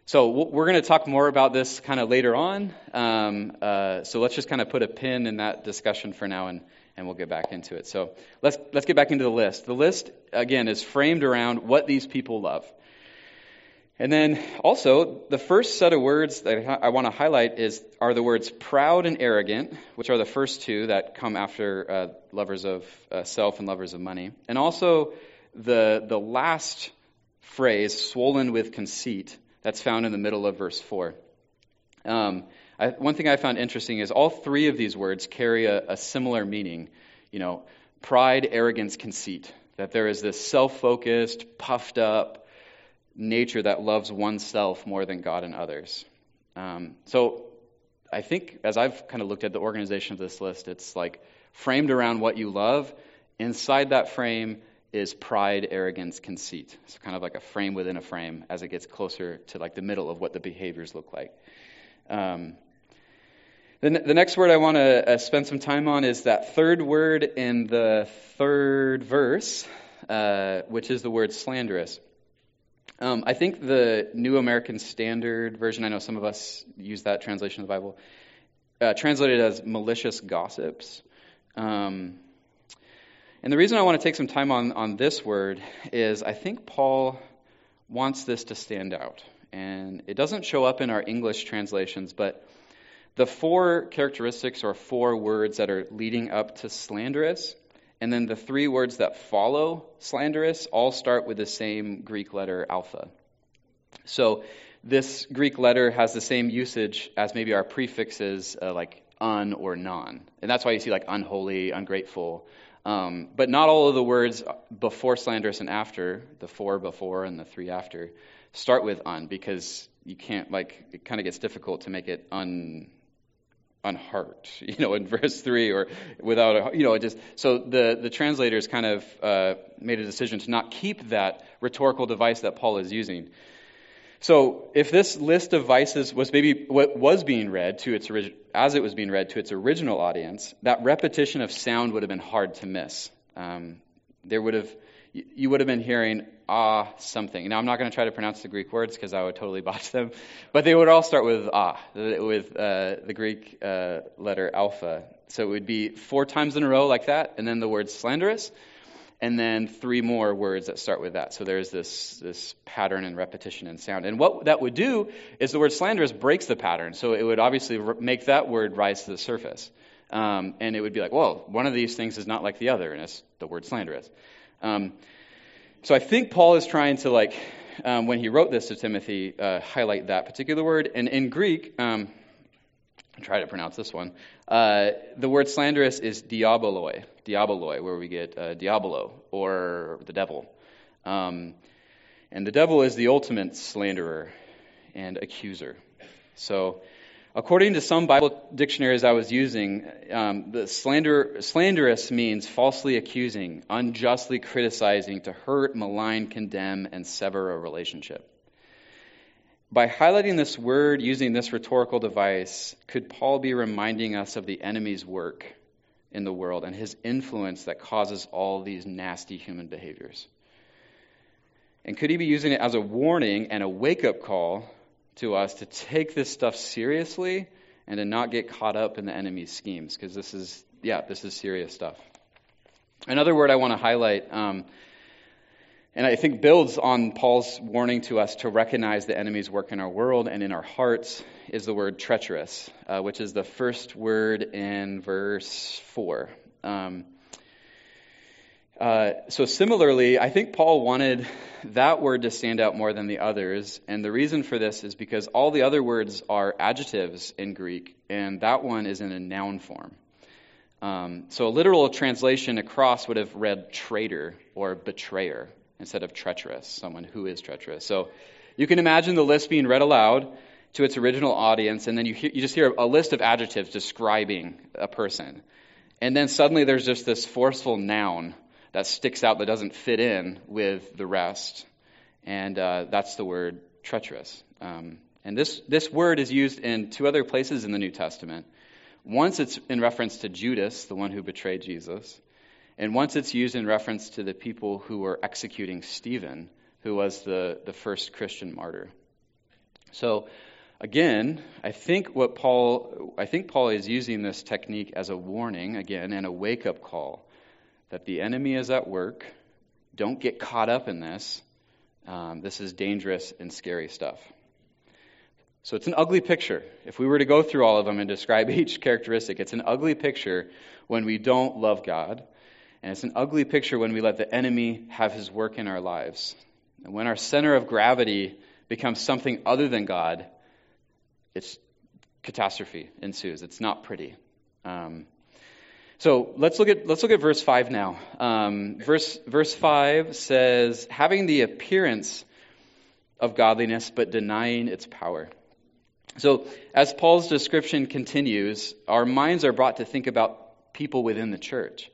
so we're going to talk more about this kind of later on. Um, uh, so let's just kind of put a pin in that discussion for now and, and we'll get back into it. So let's, let's get back into the list. The list, again, is framed around what these people love. And then also, the first set of words that I want to highlight is, are the words proud and arrogant, which are the first two that come after uh, lovers of uh, self and lovers of money. And also the, the last phrase, swollen with conceit, that's found in the middle of verse 4. Um, I, one thing I found interesting is all three of these words carry a, a similar meaning. You know, pride, arrogance, conceit. That there is this self focused, puffed up nature that loves oneself more than God and others. Um, so I think as I've kind of looked at the organization of this list, it's like framed around what you love. Inside that frame is pride, arrogance, conceit. It's kind of like a frame within a frame as it gets closer to like the middle of what the behaviors look like. Um, the, the next word I want to uh, spend some time on is that third word in the third verse, uh, which is the word slanderous. Um, I think the New American Standard Version, I know some of us use that translation of the Bible, uh, translated as malicious gossips. Um, and the reason I want to take some time on, on this word is I think Paul wants this to stand out. And it doesn't show up in our English translations, but the four characteristics or four words that are leading up to slanderous, and then the three words that follow slanderous all start with the same Greek letter alpha. So this Greek letter has the same usage as maybe our prefixes uh, like un or non. And that's why you see like unholy, ungrateful. Um, but not all of the words before slanderous and after, the four before and the three after, start with un because you can't, like, it kind of gets difficult to make it un unheart, you know, in verse three, or without a, you know, it just so the the translators kind of uh, made a decision to not keep that rhetorical device that Paul is using. So, if this list of vices was maybe what was being read to its as it was being read to its original audience, that repetition of sound would have been hard to miss. Um, there would have you would have been hearing ah something. Now, I'm not going to try to pronounce the Greek words because I would totally botch them, but they would all start with ah, with uh, the Greek uh, letter alpha. So it would be four times in a row like that, and then the word slanderous, and then three more words that start with that. So there's this this pattern and repetition and sound. And what that would do is the word slanderous breaks the pattern. So it would obviously make that word rise to the surface. Um, and it would be like, well, one of these things is not like the other, and it's the word slanderous. Um, so I think Paul is trying to, like, um, when he wrote this to Timothy, uh, highlight that particular word. And in Greek, um, try to pronounce this one. Uh, the word slanderous is diaboloi, diaboloi, where we get uh, diabolo or the devil. Um, and the devil is the ultimate slanderer and accuser. So According to some Bible dictionaries I was using, um, the slander, slanderous means falsely accusing, unjustly criticizing, to hurt, malign, condemn, and sever a relationship. By highlighting this word using this rhetorical device, could Paul be reminding us of the enemy's work in the world and his influence that causes all these nasty human behaviors? And could he be using it as a warning and a wake up call to us to take this stuff seriously and to not get caught up in the enemy's schemes because this is, yeah, this is serious stuff. Another word I want to highlight, um, and I think builds on Paul's warning to us to recognize the enemy's work in our world and in our hearts, is the word treacherous, uh, which is the first word in verse 4. Um, uh, so, similarly, I think Paul wanted that word to stand out more than the others. And the reason for this is because all the other words are adjectives in Greek, and that one is in a noun form. Um, so, a literal translation across would have read traitor or betrayer instead of treacherous, someone who is treacherous. So, you can imagine the list being read aloud to its original audience, and then you, you just hear a list of adjectives describing a person. And then suddenly there's just this forceful noun that sticks out that doesn't fit in with the rest. And uh, that's the word treacherous. Um, and this, this word is used in two other places in the New Testament. Once it's in reference to Judas, the one who betrayed Jesus, and once it's used in reference to the people who were executing Stephen, who was the, the first Christian martyr. So, again, I think what Paul, I think Paul is using this technique as a warning, again, and a wake up call that the enemy is at work. Don't get caught up in this. Um, this is dangerous and scary stuff. So it's an ugly picture. If we were to go through all of them and describe each characteristic, it's an ugly picture when we don't love God. And it's an ugly picture when we let the enemy have his work in our lives. And when our center of gravity becomes something other than God, it's catastrophe ensues. It's not pretty. Um, so let's look at let's look at verse five now. Um, verse verse five says, "Having the appearance of godliness, but denying its power." So as Paul's description continues, our minds are brought to think about people within the church.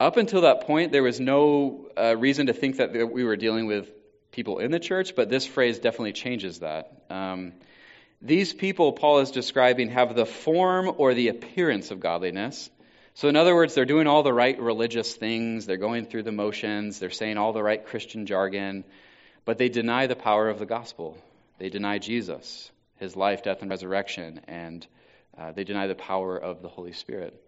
Up until that point, there was no uh, reason to think that we were dealing with people in the church, but this phrase definitely changes that. Um, these people Paul is describing have the form or the appearance of godliness, so, in other words, they're doing all the right religious things, they're going through the motions, they're saying all the right Christian jargon, but they deny the power of the gospel. They deny Jesus, his life, death, and resurrection, and uh, they deny the power of the Holy Spirit.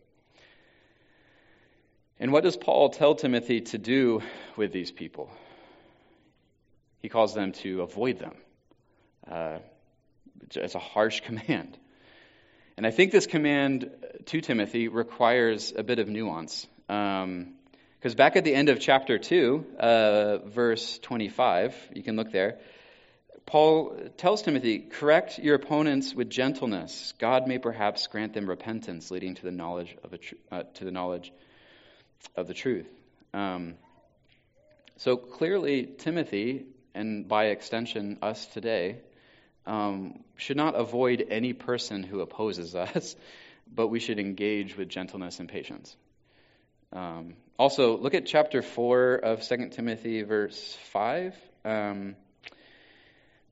And what does Paul tell Timothy to do with these people? He calls them to avoid them. Uh, it's a harsh command. And I think this command to Timothy requires a bit of nuance. Because um, back at the end of chapter 2, uh, verse 25, you can look there, Paul tells Timothy, correct your opponents with gentleness. God may perhaps grant them repentance, leading to the knowledge of, tr- uh, to the, knowledge of the truth. Um, so clearly, Timothy, and by extension, us today, um, should not avoid any person who opposes us, but we should engage with gentleness and patience. Um, also, look at chapter 4 of 2 Timothy, verse 5. Um,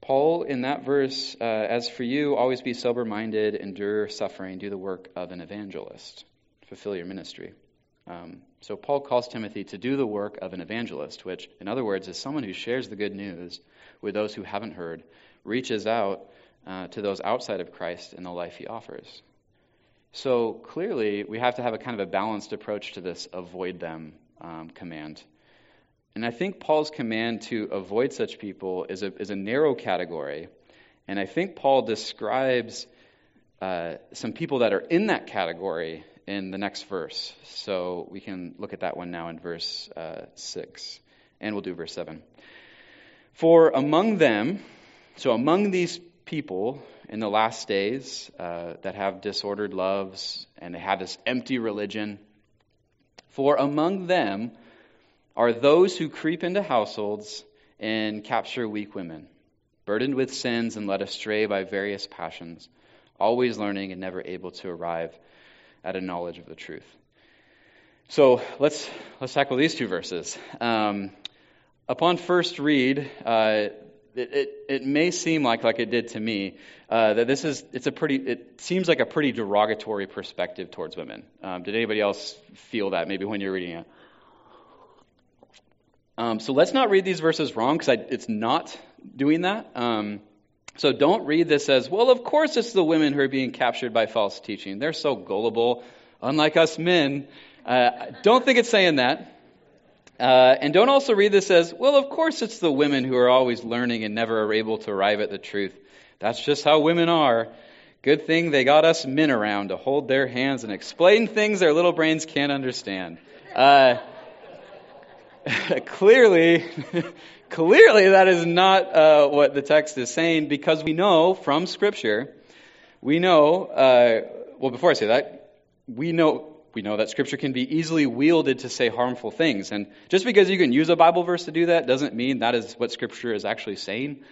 Paul, in that verse, uh, as for you, always be sober minded, endure suffering, do the work of an evangelist, fulfill your ministry. Um, so, Paul calls Timothy to do the work of an evangelist, which, in other words, is someone who shares the good news with those who haven't heard reaches out uh, to those outside of Christ in the life he offers. So clearly, we have to have a kind of a balanced approach to this avoid them um, command. And I think Paul's command to avoid such people is a, is a narrow category. And I think Paul describes uh, some people that are in that category in the next verse. So we can look at that one now in verse uh, 6. And we'll do verse 7. For among them, so, among these people in the last days uh, that have disordered loves and they have this empty religion, for among them are those who creep into households and capture weak women, burdened with sins and led astray by various passions, always learning and never able to arrive at a knowledge of the truth. So let's let's tackle these two verses. Um, upon first read, uh, it, it, it, may seem like, like it did to me, uh, that this is, it's a pretty, it seems like a pretty derogatory perspective towards women. Um, did anybody else feel that maybe when you're reading it? Um, so let's not read these verses wrong because it's not doing that. Um, so don't read this as, well, of course it's the women who are being captured by false teaching. They're so gullible, unlike us men. Uh, don't think it's saying that. Uh, and don't also read this as, well, of course it's the women who are always learning and never are able to arrive at the truth. That's just how women are. Good thing they got us men around to hold their hands and explain things their little brains can't understand. Uh, clearly, clearly that is not uh, what the text is saying because we know from Scripture, we know, uh, well, before I say that, we know we know that Scripture can be easily wielded to say harmful things. And just because you can use a Bible verse to do that doesn't mean that is what Scripture is actually saying.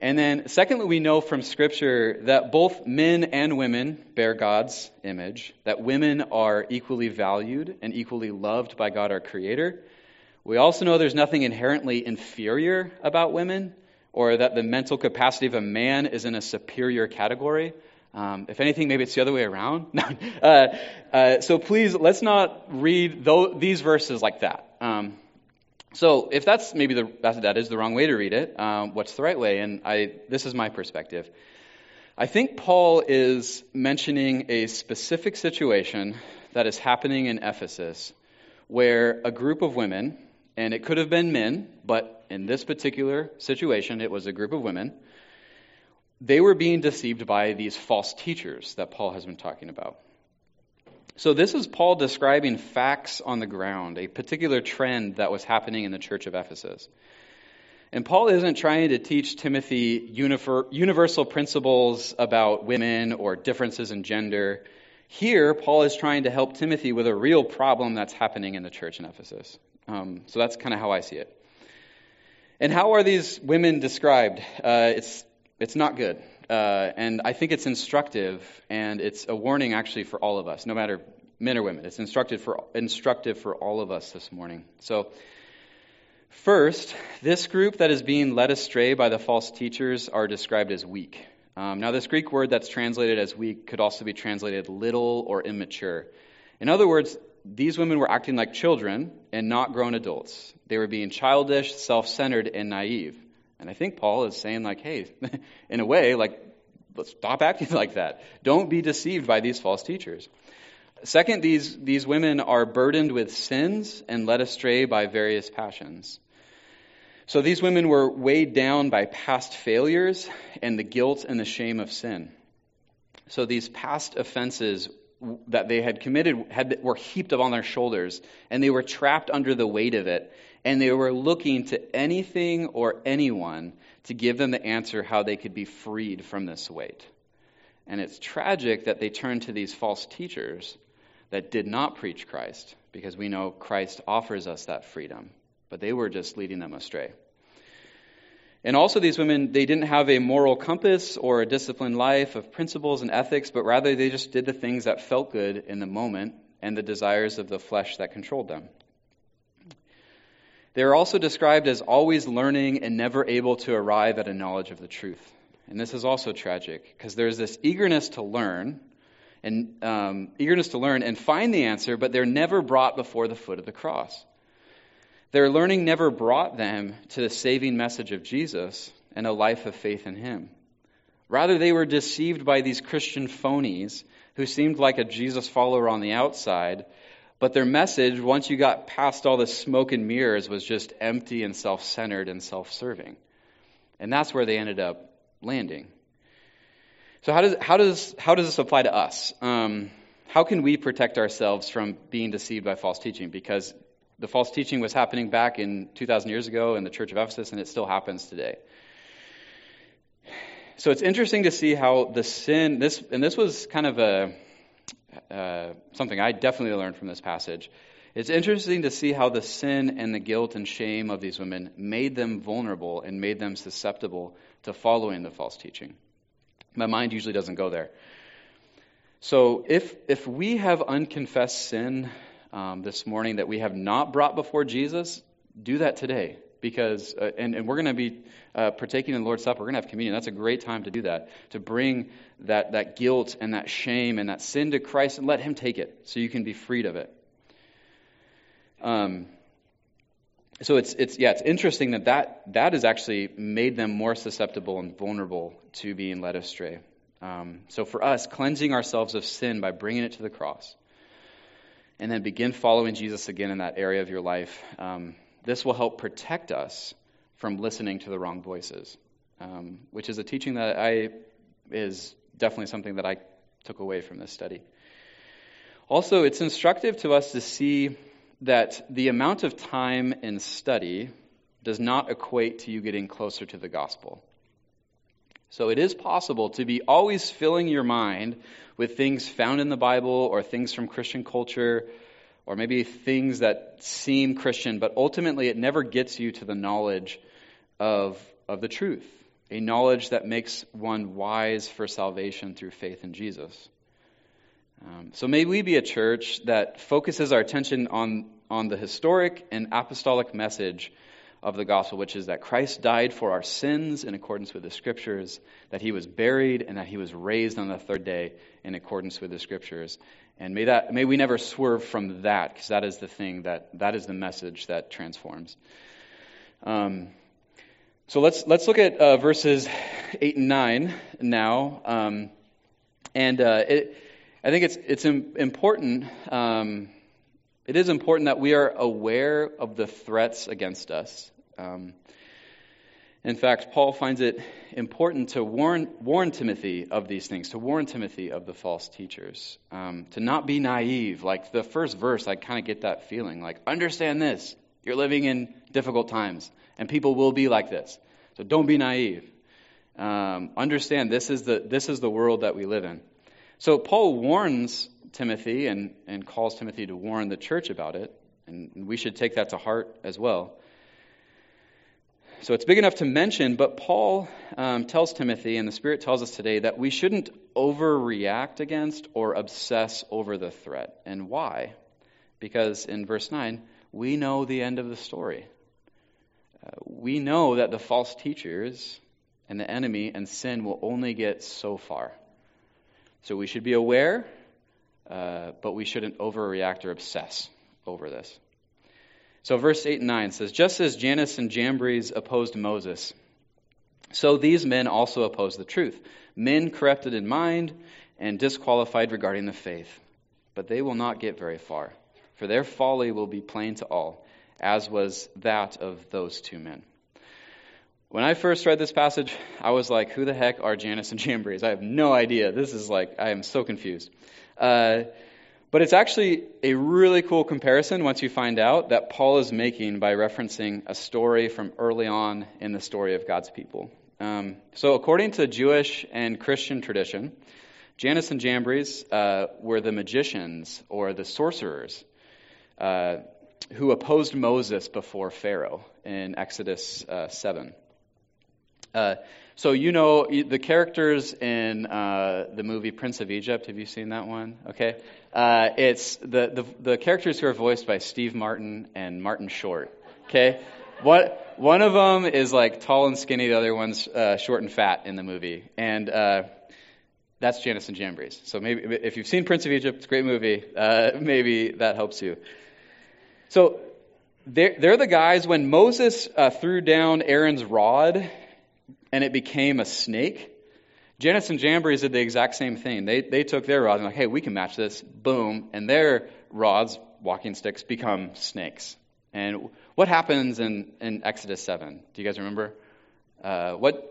And then, secondly, we know from Scripture that both men and women bear God's image, that women are equally valued and equally loved by God our Creator. We also know there's nothing inherently inferior about women, or that the mental capacity of a man is in a superior category. Um, if anything, maybe it's the other way around. uh, uh, so please, let's not read these verses like that. Um, so if that's maybe the, that is the wrong way to read it, um, what's the right way? And I, this is my perspective. I think Paul is mentioning a specific situation that is happening in Ephesus where a group of women, and it could have been men, but in this particular situation, it was a group of women they were being deceived by these false teachers that Paul has been talking about. So, this is Paul describing facts on the ground, a particular trend that was happening in the church of Ephesus. And Paul isn't trying to teach Timothy universal principles about women or differences in gender. Here, Paul is trying to help Timothy with a real problem that's happening in the church in Ephesus. Um, so that's kind of how I see it. And how are these women described? Uh, it's it's not good. Uh, and I think it's instructive, and it's a warning actually for all of us, no matter men or women. It's instructive for, instructive for all of us this morning. So, first, this group that is being led astray by the false teachers are described as weak. Um, now, this Greek word that's translated as weak could also be translated little or immature. In other words, these women were acting like children and not grown adults. They were being childish, self centered, and naive. And I think Paul is saying, like, hey, in a way, like, let's stop acting like that. Don't be deceived by these false teachers. Second, these, these women are burdened with sins and led astray by various passions. So these women were weighed down by past failures and the guilt and the shame of sin. So these past offenses that they had committed had, were heaped up on their shoulders, and they were trapped under the weight of it, and they were looking to anything or anyone to give them the answer how they could be freed from this weight. And it's tragic that they turned to these false teachers that did not preach Christ, because we know Christ offers us that freedom, but they were just leading them astray. And also, these women, they didn't have a moral compass or a disciplined life of principles and ethics, but rather they just did the things that felt good in the moment and the desires of the flesh that controlled them. They are also described as always learning and never able to arrive at a knowledge of the truth. And this is also tragic because there's this eagerness to learn and um, eagerness to learn and find the answer, but they're never brought before the foot of the cross. Their learning never brought them to the saving message of Jesus and a life of faith in Him. Rather, they were deceived by these Christian phonies who seemed like a Jesus follower on the outside, but their message, once you got past all the smoke and mirrors, was just empty and self centered and self serving. And that's where they ended up landing. So, how does, how does, how does this apply to us? Um, how can we protect ourselves from being deceived by false teaching? Because the false teaching was happening back in 2,000 years ago in the church of Ephesus, and it still happens today. So it's interesting to see how the sin, this, and this was kind of a, uh, something I definitely learned from this passage. It's interesting to see how the sin and the guilt and shame of these women made them vulnerable and made them susceptible to following the false teaching. My mind usually doesn't go there. So if if we have unconfessed sin um, this morning that we have not brought before Jesus, do that today. Because, uh, and, and we're going to be uh, partaking in the Lord's Supper. We're going to have communion. That's a great time to do that, to bring that, that guilt and that shame and that sin to Christ and let Him take it so you can be freed of it. Um, so it's, it's, yeah, it's interesting that, that that has actually made them more susceptible and vulnerable to being led astray. Um, so for us, cleansing ourselves of sin by bringing it to the cross and then begin following Jesus again in that area of your life. Um, this will help protect us from listening to the wrong voices, um, which is a teaching that I is definitely something that I took away from this study. Also, it's instructive to us to see that the amount of time in study does not equate to you getting closer to the gospel. So it is possible to be always filling your mind with things found in the Bible or things from Christian culture or maybe things that seem Christian, but ultimately it never gets you to the knowledge of, of the truth, a knowledge that makes one wise for salvation through faith in Jesus. Um, so may we be a church that focuses our attention on, on the historic and apostolic message of the gospel, which is that Christ died for our sins in accordance with the scriptures, that he was buried, and that he was raised on the third day in accordance with the scriptures. And may that may we never swerve from that, because that is the thing that that is the message that transforms. Um, so let's let's look at uh, verses eight and nine now, um, and uh, it, I think it's it's important. Um, it is important that we are aware of the threats against us. Um, in fact, Paul finds it important to warn, warn Timothy of these things, to warn Timothy of the false teachers, um, to not be naive. Like the first verse, I kind of get that feeling like, understand this. You're living in difficult times, and people will be like this. So don't be naive. Um, understand this is, the, this is the world that we live in. So Paul warns Timothy and, and calls Timothy to warn the church about it, and we should take that to heart as well. So it's big enough to mention, but Paul um, tells Timothy, and the Spirit tells us today, that we shouldn't overreact against or obsess over the threat. And why? Because in verse 9, we know the end of the story. Uh, we know that the false teachers and the enemy and sin will only get so far. So we should be aware, uh, but we shouldn't overreact or obsess over this. So, verse 8 and 9 says, Just as Jannes and Jambres opposed Moses, so these men also oppose the truth. Men corrupted in mind and disqualified regarding the faith. But they will not get very far, for their folly will be plain to all, as was that of those two men. When I first read this passage, I was like, who the heck are Jannes and Jambres? I have no idea. This is like, I am so confused. Uh, but it's actually a really cool comparison once you find out that Paul is making by referencing a story from early on in the story of God's people. Um, so, according to Jewish and Christian tradition, Jannes and Jambres uh, were the magicians or the sorcerers uh, who opposed Moses before Pharaoh in Exodus uh, 7. So you know the characters in uh, the movie Prince of Egypt. Have you seen that one? Okay, uh, it's the, the the characters who are voiced by Steve Martin and Martin Short. Okay, what one of them is like tall and skinny, the other one's uh, short and fat in the movie, and uh, that's Jannes and Jambres. So maybe if you've seen Prince of Egypt, it's a great movie. Uh, maybe that helps you. So they're, they're the guys when Moses uh, threw down Aaron's rod and it became a snake. Jannes and Jambres did the exact same thing. They, they took their rods and like, hey, we can match this. Boom. And their rods, walking sticks, become snakes. And what happens in, in Exodus 7? Do you guys remember? Uh, what?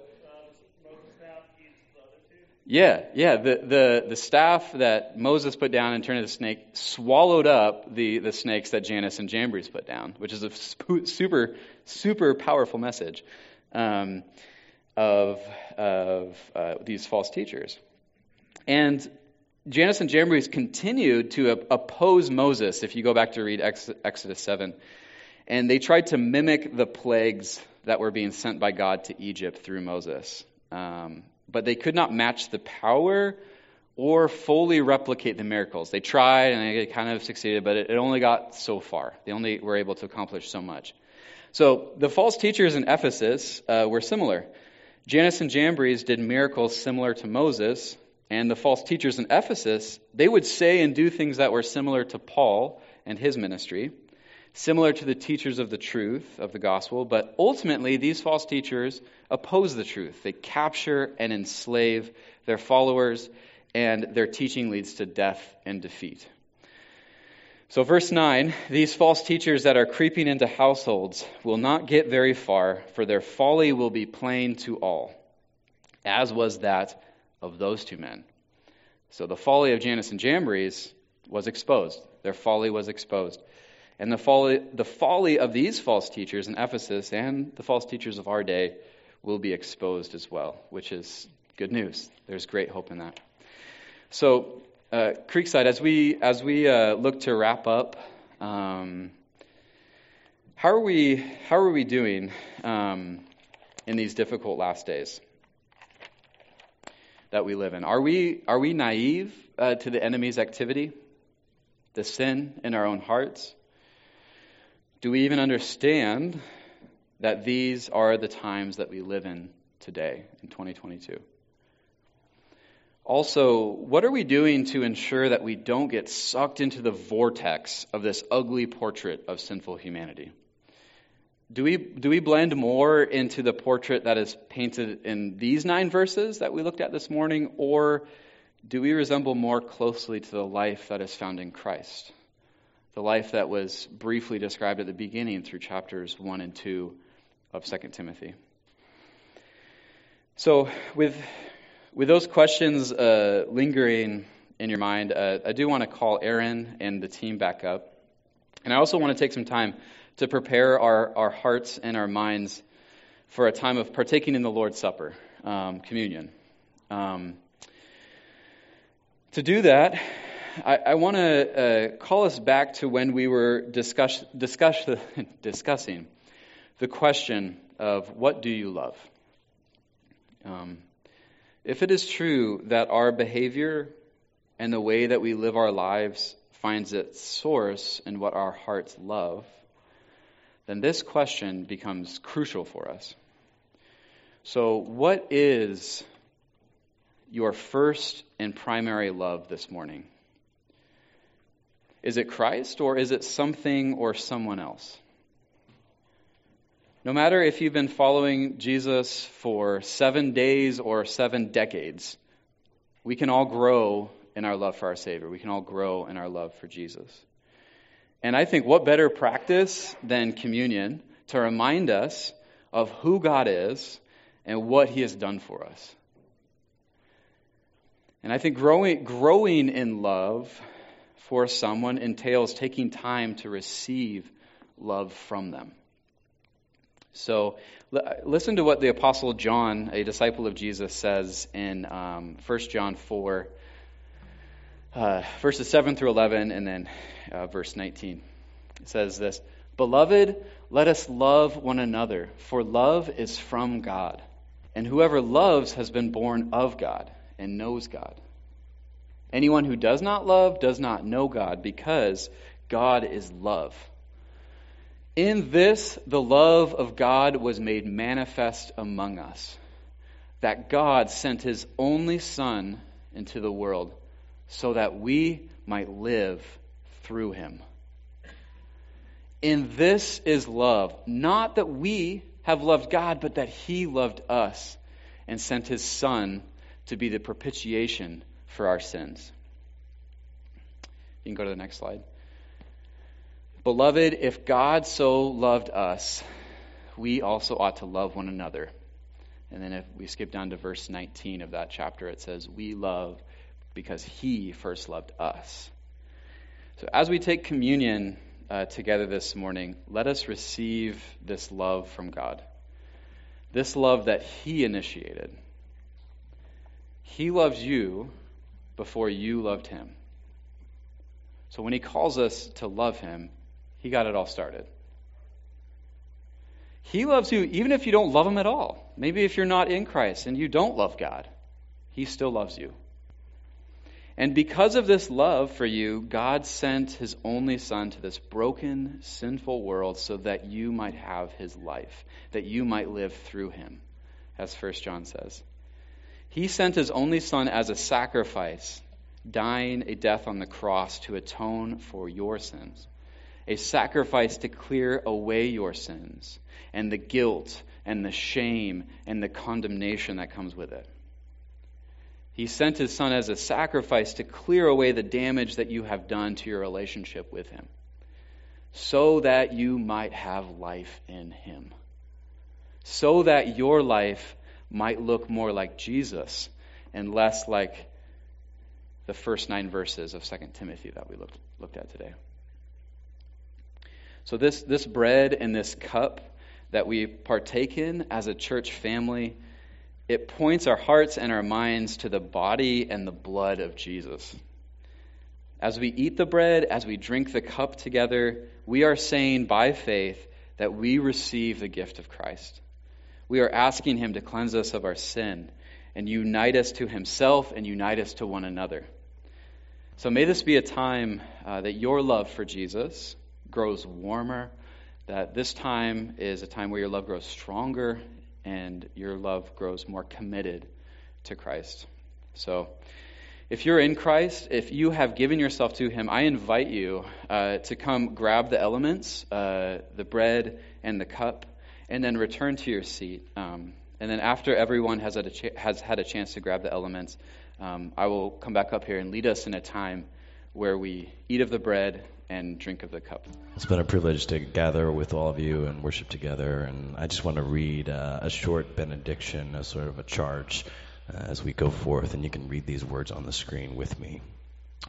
Yeah, yeah. The, the, the staff that Moses put down and turned into a snake swallowed up the, the snakes that Jannes and Jambres put down, which is a super, super powerful message. Um, of, of uh, these false teachers. And Jannes and Jambres continued to oppose Moses, if you go back to read Exodus 7. And they tried to mimic the plagues that were being sent by God to Egypt through Moses. Um, but they could not match the power or fully replicate the miracles. They tried and they kind of succeeded, but it only got so far. They only were able to accomplish so much. So the false teachers in Ephesus uh, were similar. Jannes and Jambres did miracles similar to Moses, and the false teachers in Ephesus, they would say and do things that were similar to Paul and his ministry, similar to the teachers of the truth of the gospel, but ultimately these false teachers oppose the truth. They capture and enslave their followers, and their teaching leads to death and defeat. So, verse 9 these false teachers that are creeping into households will not get very far, for their folly will be plain to all, as was that of those two men. So, the folly of Jannes and Jambres was exposed. Their folly was exposed. And the folly, the folly of these false teachers in Ephesus and the false teachers of our day will be exposed as well, which is good news. There's great hope in that. So, uh, Creekside, as we as we uh, look to wrap up, um, how are we how are we doing um, in these difficult last days that we live in? Are we are we naive uh, to the enemy's activity, the sin in our own hearts? Do we even understand that these are the times that we live in today in 2022? Also, what are we doing to ensure that we don't get sucked into the vortex of this ugly portrait of sinful humanity? Do we, do we blend more into the portrait that is painted in these nine verses that we looked at this morning, or do we resemble more closely to the life that is found in Christ? The life that was briefly described at the beginning through chapters 1 and 2 of 2 Timothy. So, with with those questions uh, lingering in your mind, uh, I do want to call Aaron and the team back up. And I also want to take some time to prepare our, our hearts and our minds for a time of partaking in the Lord's Supper, um, communion. Um, to do that, I, I want to uh, call us back to when we were discuss, discuss, discussing the question of what do you love? Um, if it is true that our behavior and the way that we live our lives finds its source in what our hearts love, then this question becomes crucial for us. So, what is your first and primary love this morning? Is it Christ or is it something or someone else? No matter if you've been following Jesus for seven days or seven decades, we can all grow in our love for our Savior. We can all grow in our love for Jesus. And I think what better practice than communion to remind us of who God is and what he has done for us. And I think growing, growing in love for someone entails taking time to receive love from them. So listen to what the Apostle John, a disciple of Jesus, says in um, 1 John 4, uh, verses 7 through 11, and then uh, verse 19. It says this Beloved, let us love one another, for love is from God. And whoever loves has been born of God and knows God. Anyone who does not love does not know God, because God is love. In this, the love of God was made manifest among us, that God sent his only Son into the world so that we might live through him. In this is love, not that we have loved God, but that he loved us and sent his Son to be the propitiation for our sins. You can go to the next slide. Beloved, if God so loved us, we also ought to love one another. And then if we skip down to verse 19 of that chapter, it says, We love because he first loved us. So as we take communion uh, together this morning, let us receive this love from God. This love that he initiated. He loves you before you loved him. So when he calls us to love him, he got it all started. He loves you even if you don't love Him at all. Maybe if you're not in Christ and you don't love God, He still loves you. And because of this love for you, God sent His only Son to this broken, sinful world so that you might have His life, that you might live through Him, as 1 John says. He sent His only Son as a sacrifice, dying a death on the cross to atone for your sins a sacrifice to clear away your sins and the guilt and the shame and the condemnation that comes with it. He sent his son as a sacrifice to clear away the damage that you have done to your relationship with him, so that you might have life in him, so that your life might look more like Jesus and less like the first nine verses of 2 Timothy that we looked, looked at today. So, this, this bread and this cup that we partake in as a church family, it points our hearts and our minds to the body and the blood of Jesus. As we eat the bread, as we drink the cup together, we are saying by faith that we receive the gift of Christ. We are asking Him to cleanse us of our sin and unite us to Himself and unite us to one another. So may this be a time uh, that your love for Jesus grows warmer, that this time is a time where your love grows stronger and your love grows more committed to Christ. So, if you're in Christ, if you have given yourself to Him, I invite you uh, to come grab the elements, uh, the bread and the cup, and then return to your seat. Um, and then, after everyone has had a, ch- has had a chance to grab the elements, um, I will come back up here and lead us in a time where we eat of the bread and drink of the cup. It's been a privilege to gather with all of you and worship together. And I just want to read uh, a short benediction, a sort of a charge uh, as we go forth. And you can read these words on the screen with me.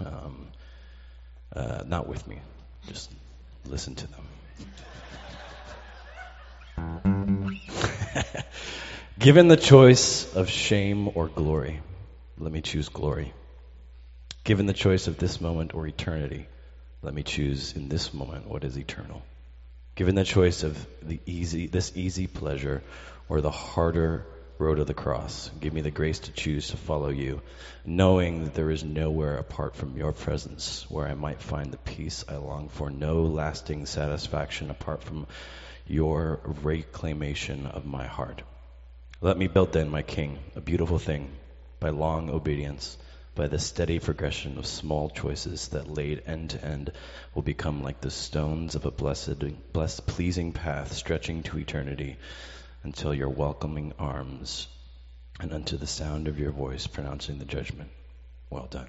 Um, uh, not with me, just listen to them. Given the choice of shame or glory, let me choose glory. Given the choice of this moment or eternity, let me choose in this moment what is eternal. Given the choice of the easy, this easy pleasure or the harder road of the cross, give me the grace to choose to follow you, knowing that there is nowhere apart from your presence where I might find the peace I long for, no lasting satisfaction apart from your reclamation of my heart. Let me build then, my King, a beautiful thing by long obedience by the steady progression of small choices that laid end to end will become like the stones of a blessed, blessed, pleasing path stretching to eternity until your welcoming arms and unto the sound of your voice pronouncing the judgment. Well done.